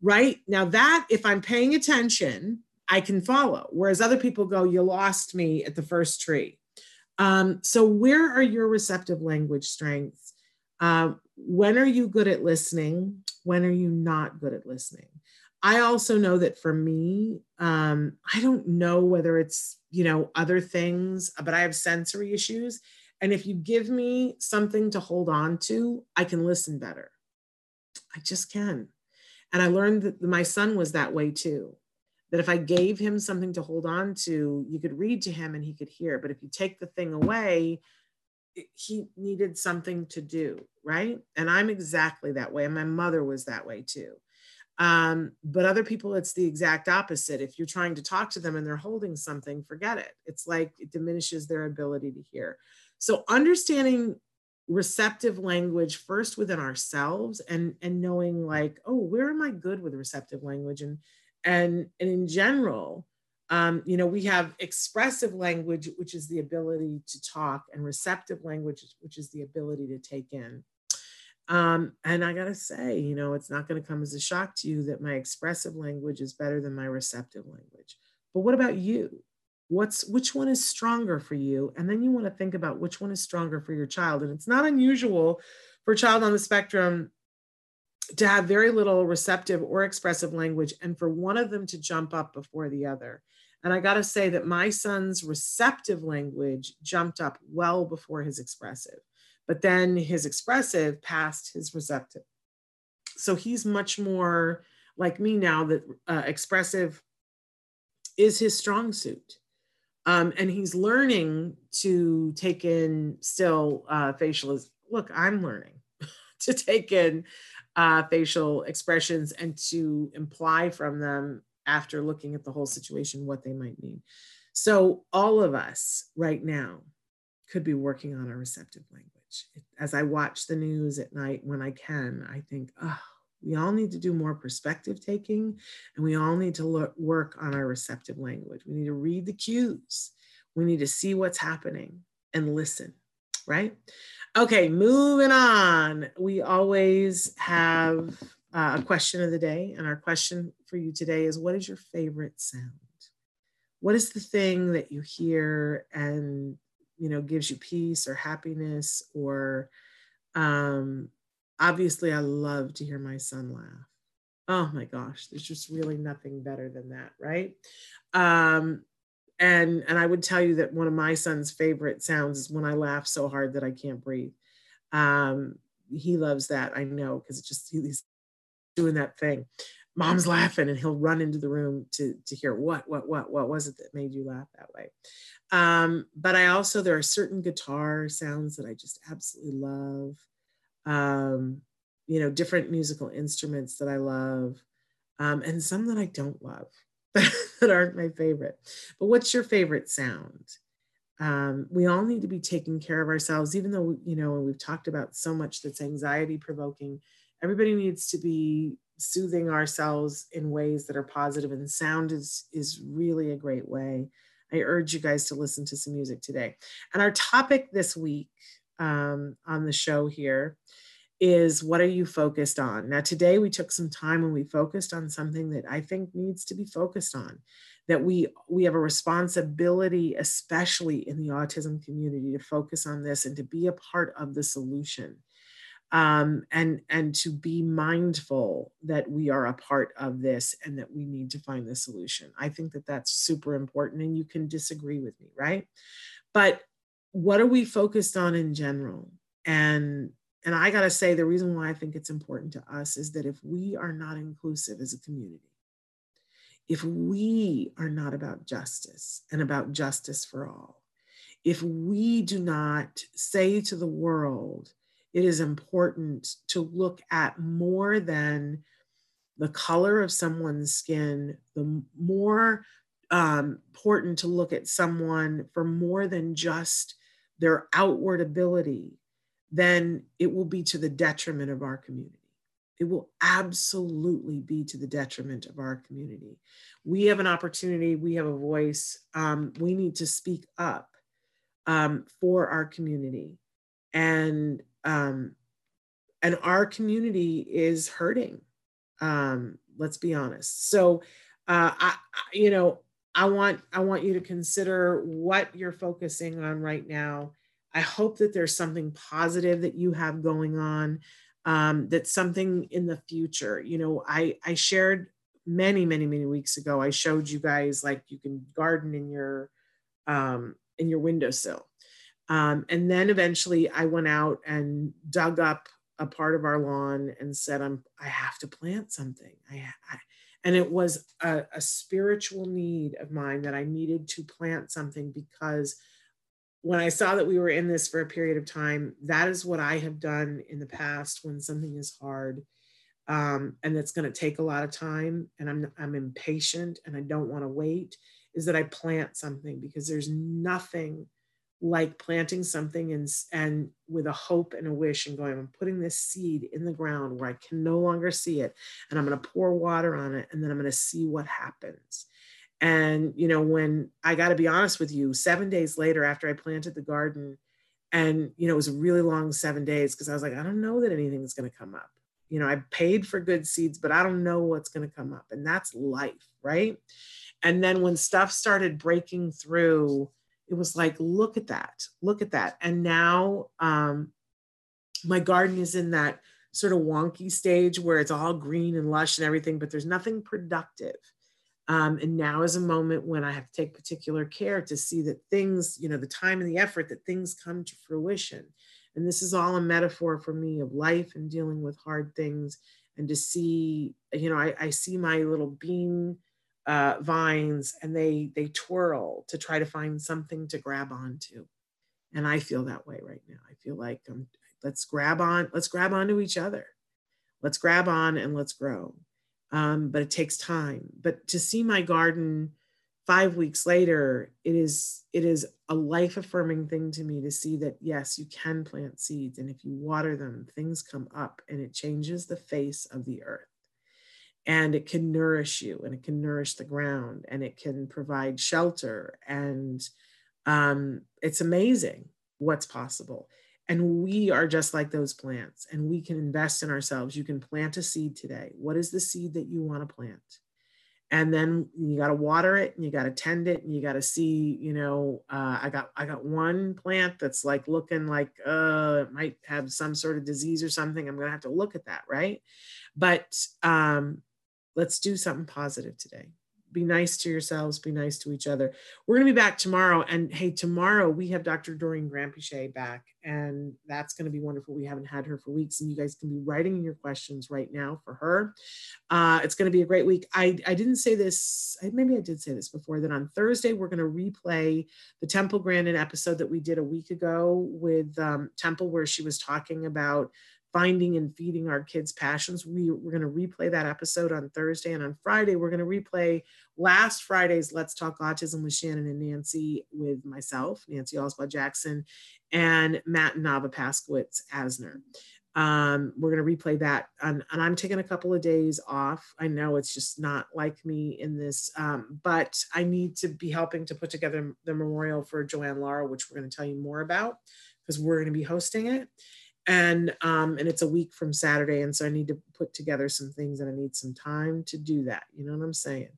Right now, that if I'm paying attention, I can follow. Whereas other people go, you lost me at the first tree. Um, so, where are your receptive language strengths? Uh, when are you good at listening? When are you not good at listening? I also know that for me, um, I don't know whether it's, you know, other things, but I have sensory issues. And if you give me something to hold on to, I can listen better. I just can. And I learned that my son was that way too. That if I gave him something to hold on to, you could read to him and he could hear. But if you take the thing away, he needed something to do, right? And I'm exactly that way. And my mother was that way too. Um, but other people, it's the exact opposite. If you're trying to talk to them and they're holding something, forget it. It's like it diminishes their ability to hear. So understanding receptive language first within ourselves and and knowing like, oh, where am I good with receptive language? And and and in general, um, you know, we have expressive language, which is the ability to talk, and receptive language, which is the ability to take in. Um, and I gotta say, you know, it's not gonna come as a shock to you that my expressive language is better than my receptive language. But what about you? What's which one is stronger for you? And then you want to think about which one is stronger for your child. And it's not unusual for a child on the spectrum to have very little receptive or expressive language and for one of them to jump up before the other. And I got to say that my son's receptive language jumped up well before his expressive, but then his expressive passed his receptive. So he's much more like me now that uh, expressive is his strong suit. Um, and he's learning to take in still uh, facial. Look, I'm learning to take in uh, facial expressions and to imply from them after looking at the whole situation what they might need. So, all of us right now could be working on our receptive language. As I watch the news at night when I can, I think, oh, we all need to do more perspective taking and we all need to look, work on our receptive language. We need to read the cues. We need to see what's happening and listen, right? Okay, moving on. We always have uh, a question of the day. And our question for you today is what is your favorite sound? What is the thing that you hear and you know gives you peace or happiness or um obviously I love to hear my son laugh. Oh my gosh, there's just really nothing better than that, right? Um and and I would tell you that one of my son's favorite sounds is when I laugh so hard that I can't breathe. Um, he loves that, I know, because it just he's doing that thing. Mom's laughing, and he'll run into the room to to hear what what what what was it that made you laugh that way. Um, but I also there are certain guitar sounds that I just absolutely love. Um, you know, different musical instruments that I love, um, and some that I don't love that aren't my favorite. But what's your favorite sound? Um, we all need to be taking care of ourselves, even though, you know, we've talked about so much that's anxiety provoking everybody needs to be soothing ourselves in ways that are positive and sound is is really a great way. I urge you guys to listen to some music today. And our topic this week um, on the show here is what are you focused on? Now today we took some time and we focused on something that i think needs to be focused on that we we have a responsibility especially in the autism community to focus on this and to be a part of the solution um, and and to be mindful that we are a part of this and that we need to find the solution. I think that that's super important, and you can disagree with me, right? But what are we focused on in general? And and I gotta say, the reason why I think it's important to us is that if we are not inclusive as a community, if we are not about justice and about justice for all, if we do not say to the world it is important to look at more than the color of someone's skin, the more um, important to look at someone for more than just their outward ability, then it will be to the detriment of our community. It will absolutely be to the detriment of our community. We have an opportunity, we have a voice, um, we need to speak up um, for our community. And um, and our community is hurting. Um, let's be honest. So, uh, I, you know, I want I want you to consider what you're focusing on right now. I hope that there's something positive that you have going on. Um, that's something in the future. You know, I I shared many many many weeks ago. I showed you guys like you can garden in your um, in your windowsill um, and then eventually I went out and dug up a part of our lawn and said, I'm, I have to plant something. I, I and it was a, a spiritual need of mine that I needed to plant something because when I saw that we were in this for a period of time, that is what I have done in the past when something is hard um, and it's going to take a lot of time and I'm, I'm impatient and I don't want to wait is that I plant something because there's nothing like planting something and, and with a hope and a wish and going, I'm putting this seed in the ground where I can no longer see it. And I'm going to pour water on it and then I'm going to see what happens. And, you know, when I got to be honest with you, seven days later after I planted the garden, and, you know, it was a really long seven days because I was like, I don't know that anything's going to come up. You know, I paid for good seeds, but I don't know what's going to come up. And that's life, right? And then when stuff started breaking through, it was like, look at that, look at that. And now um, my garden is in that sort of wonky stage where it's all green and lush and everything, but there's nothing productive. Um, and now is a moment when I have to take particular care to see that things, you know, the time and the effort that things come to fruition. And this is all a metaphor for me of life and dealing with hard things and to see, you know, I, I see my little bean uh, vines and they they twirl to try to find something to grab onto. And i feel that way right now. I feel like um, let's grab on let's grab onto each other. Let's grab on and let's grow. Um, but it takes time. But to see my garden five weeks later it is it is a life affirming thing to me to see that yes you can plant seeds. And if you water them things come up and it changes the face of the earth and it can nourish you and it can nourish the ground and it can provide shelter and um, it's amazing what's possible. And we are just like those plants and we can invest in ourselves. You can plant a seed today. What is the seed that you want to plant? And then you got to water it and you got to tend it and you got to see you know uh, i got i got one plant that's like looking like uh it might have some sort of disease or something. I'm gonna have to look at that right? But um let's do something positive today. Be nice to yourselves, be nice to each other. We're going to be back tomorrow. And hey, tomorrow we have Dr. Doreen Granpeesheh back, and that's going to be wonderful. We haven't had her for weeks, and you guys can be writing your questions right now for her. Uh, it's going to be a great week. I, I didn't say this, maybe I did say this before, that on Thursday we're going to replay the Temple Grandin episode that we did a week ago with um, Temple, where she was talking about finding and feeding our kids' passions. We, we're going to replay that episode on Thursday. And on Friday, we're going to replay last Friday's Let's Talk Autism with Shannon and Nancy with myself, Nancy Oswald Jackson, and Matt and Nava Paskowitz Asner. Um, we're going to replay that. And, I'm taking a couple of days off. I know it's just not like me in this, um, but I need to be helping to put together the memorial for Joanne Lara, which we're going to tell you more about because we're going to be hosting it and um, and it's a week from Saturday, and so I need to put together some things, and I need some time to do that. You know what I'm saying?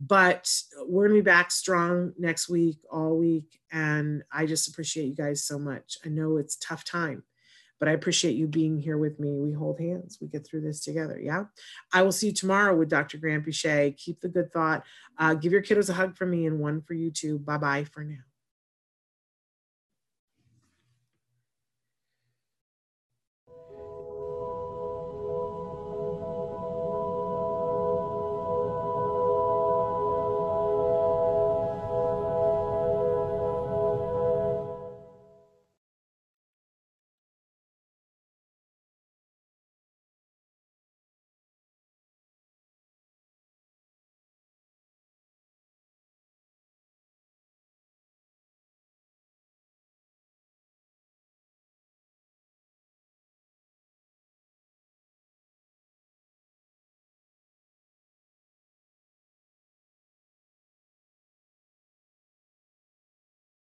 But we're gonna be back strong next week, all week, and I just appreciate you guys so much. I know it's tough time, but I appreciate you being here with me. We hold hands. We get through this together. Yeah. I will see you tomorrow with Dr. Granpeesheh. Keep the good thought. Uh, give your kiddos a hug for me and one for you too. Bye bye for now.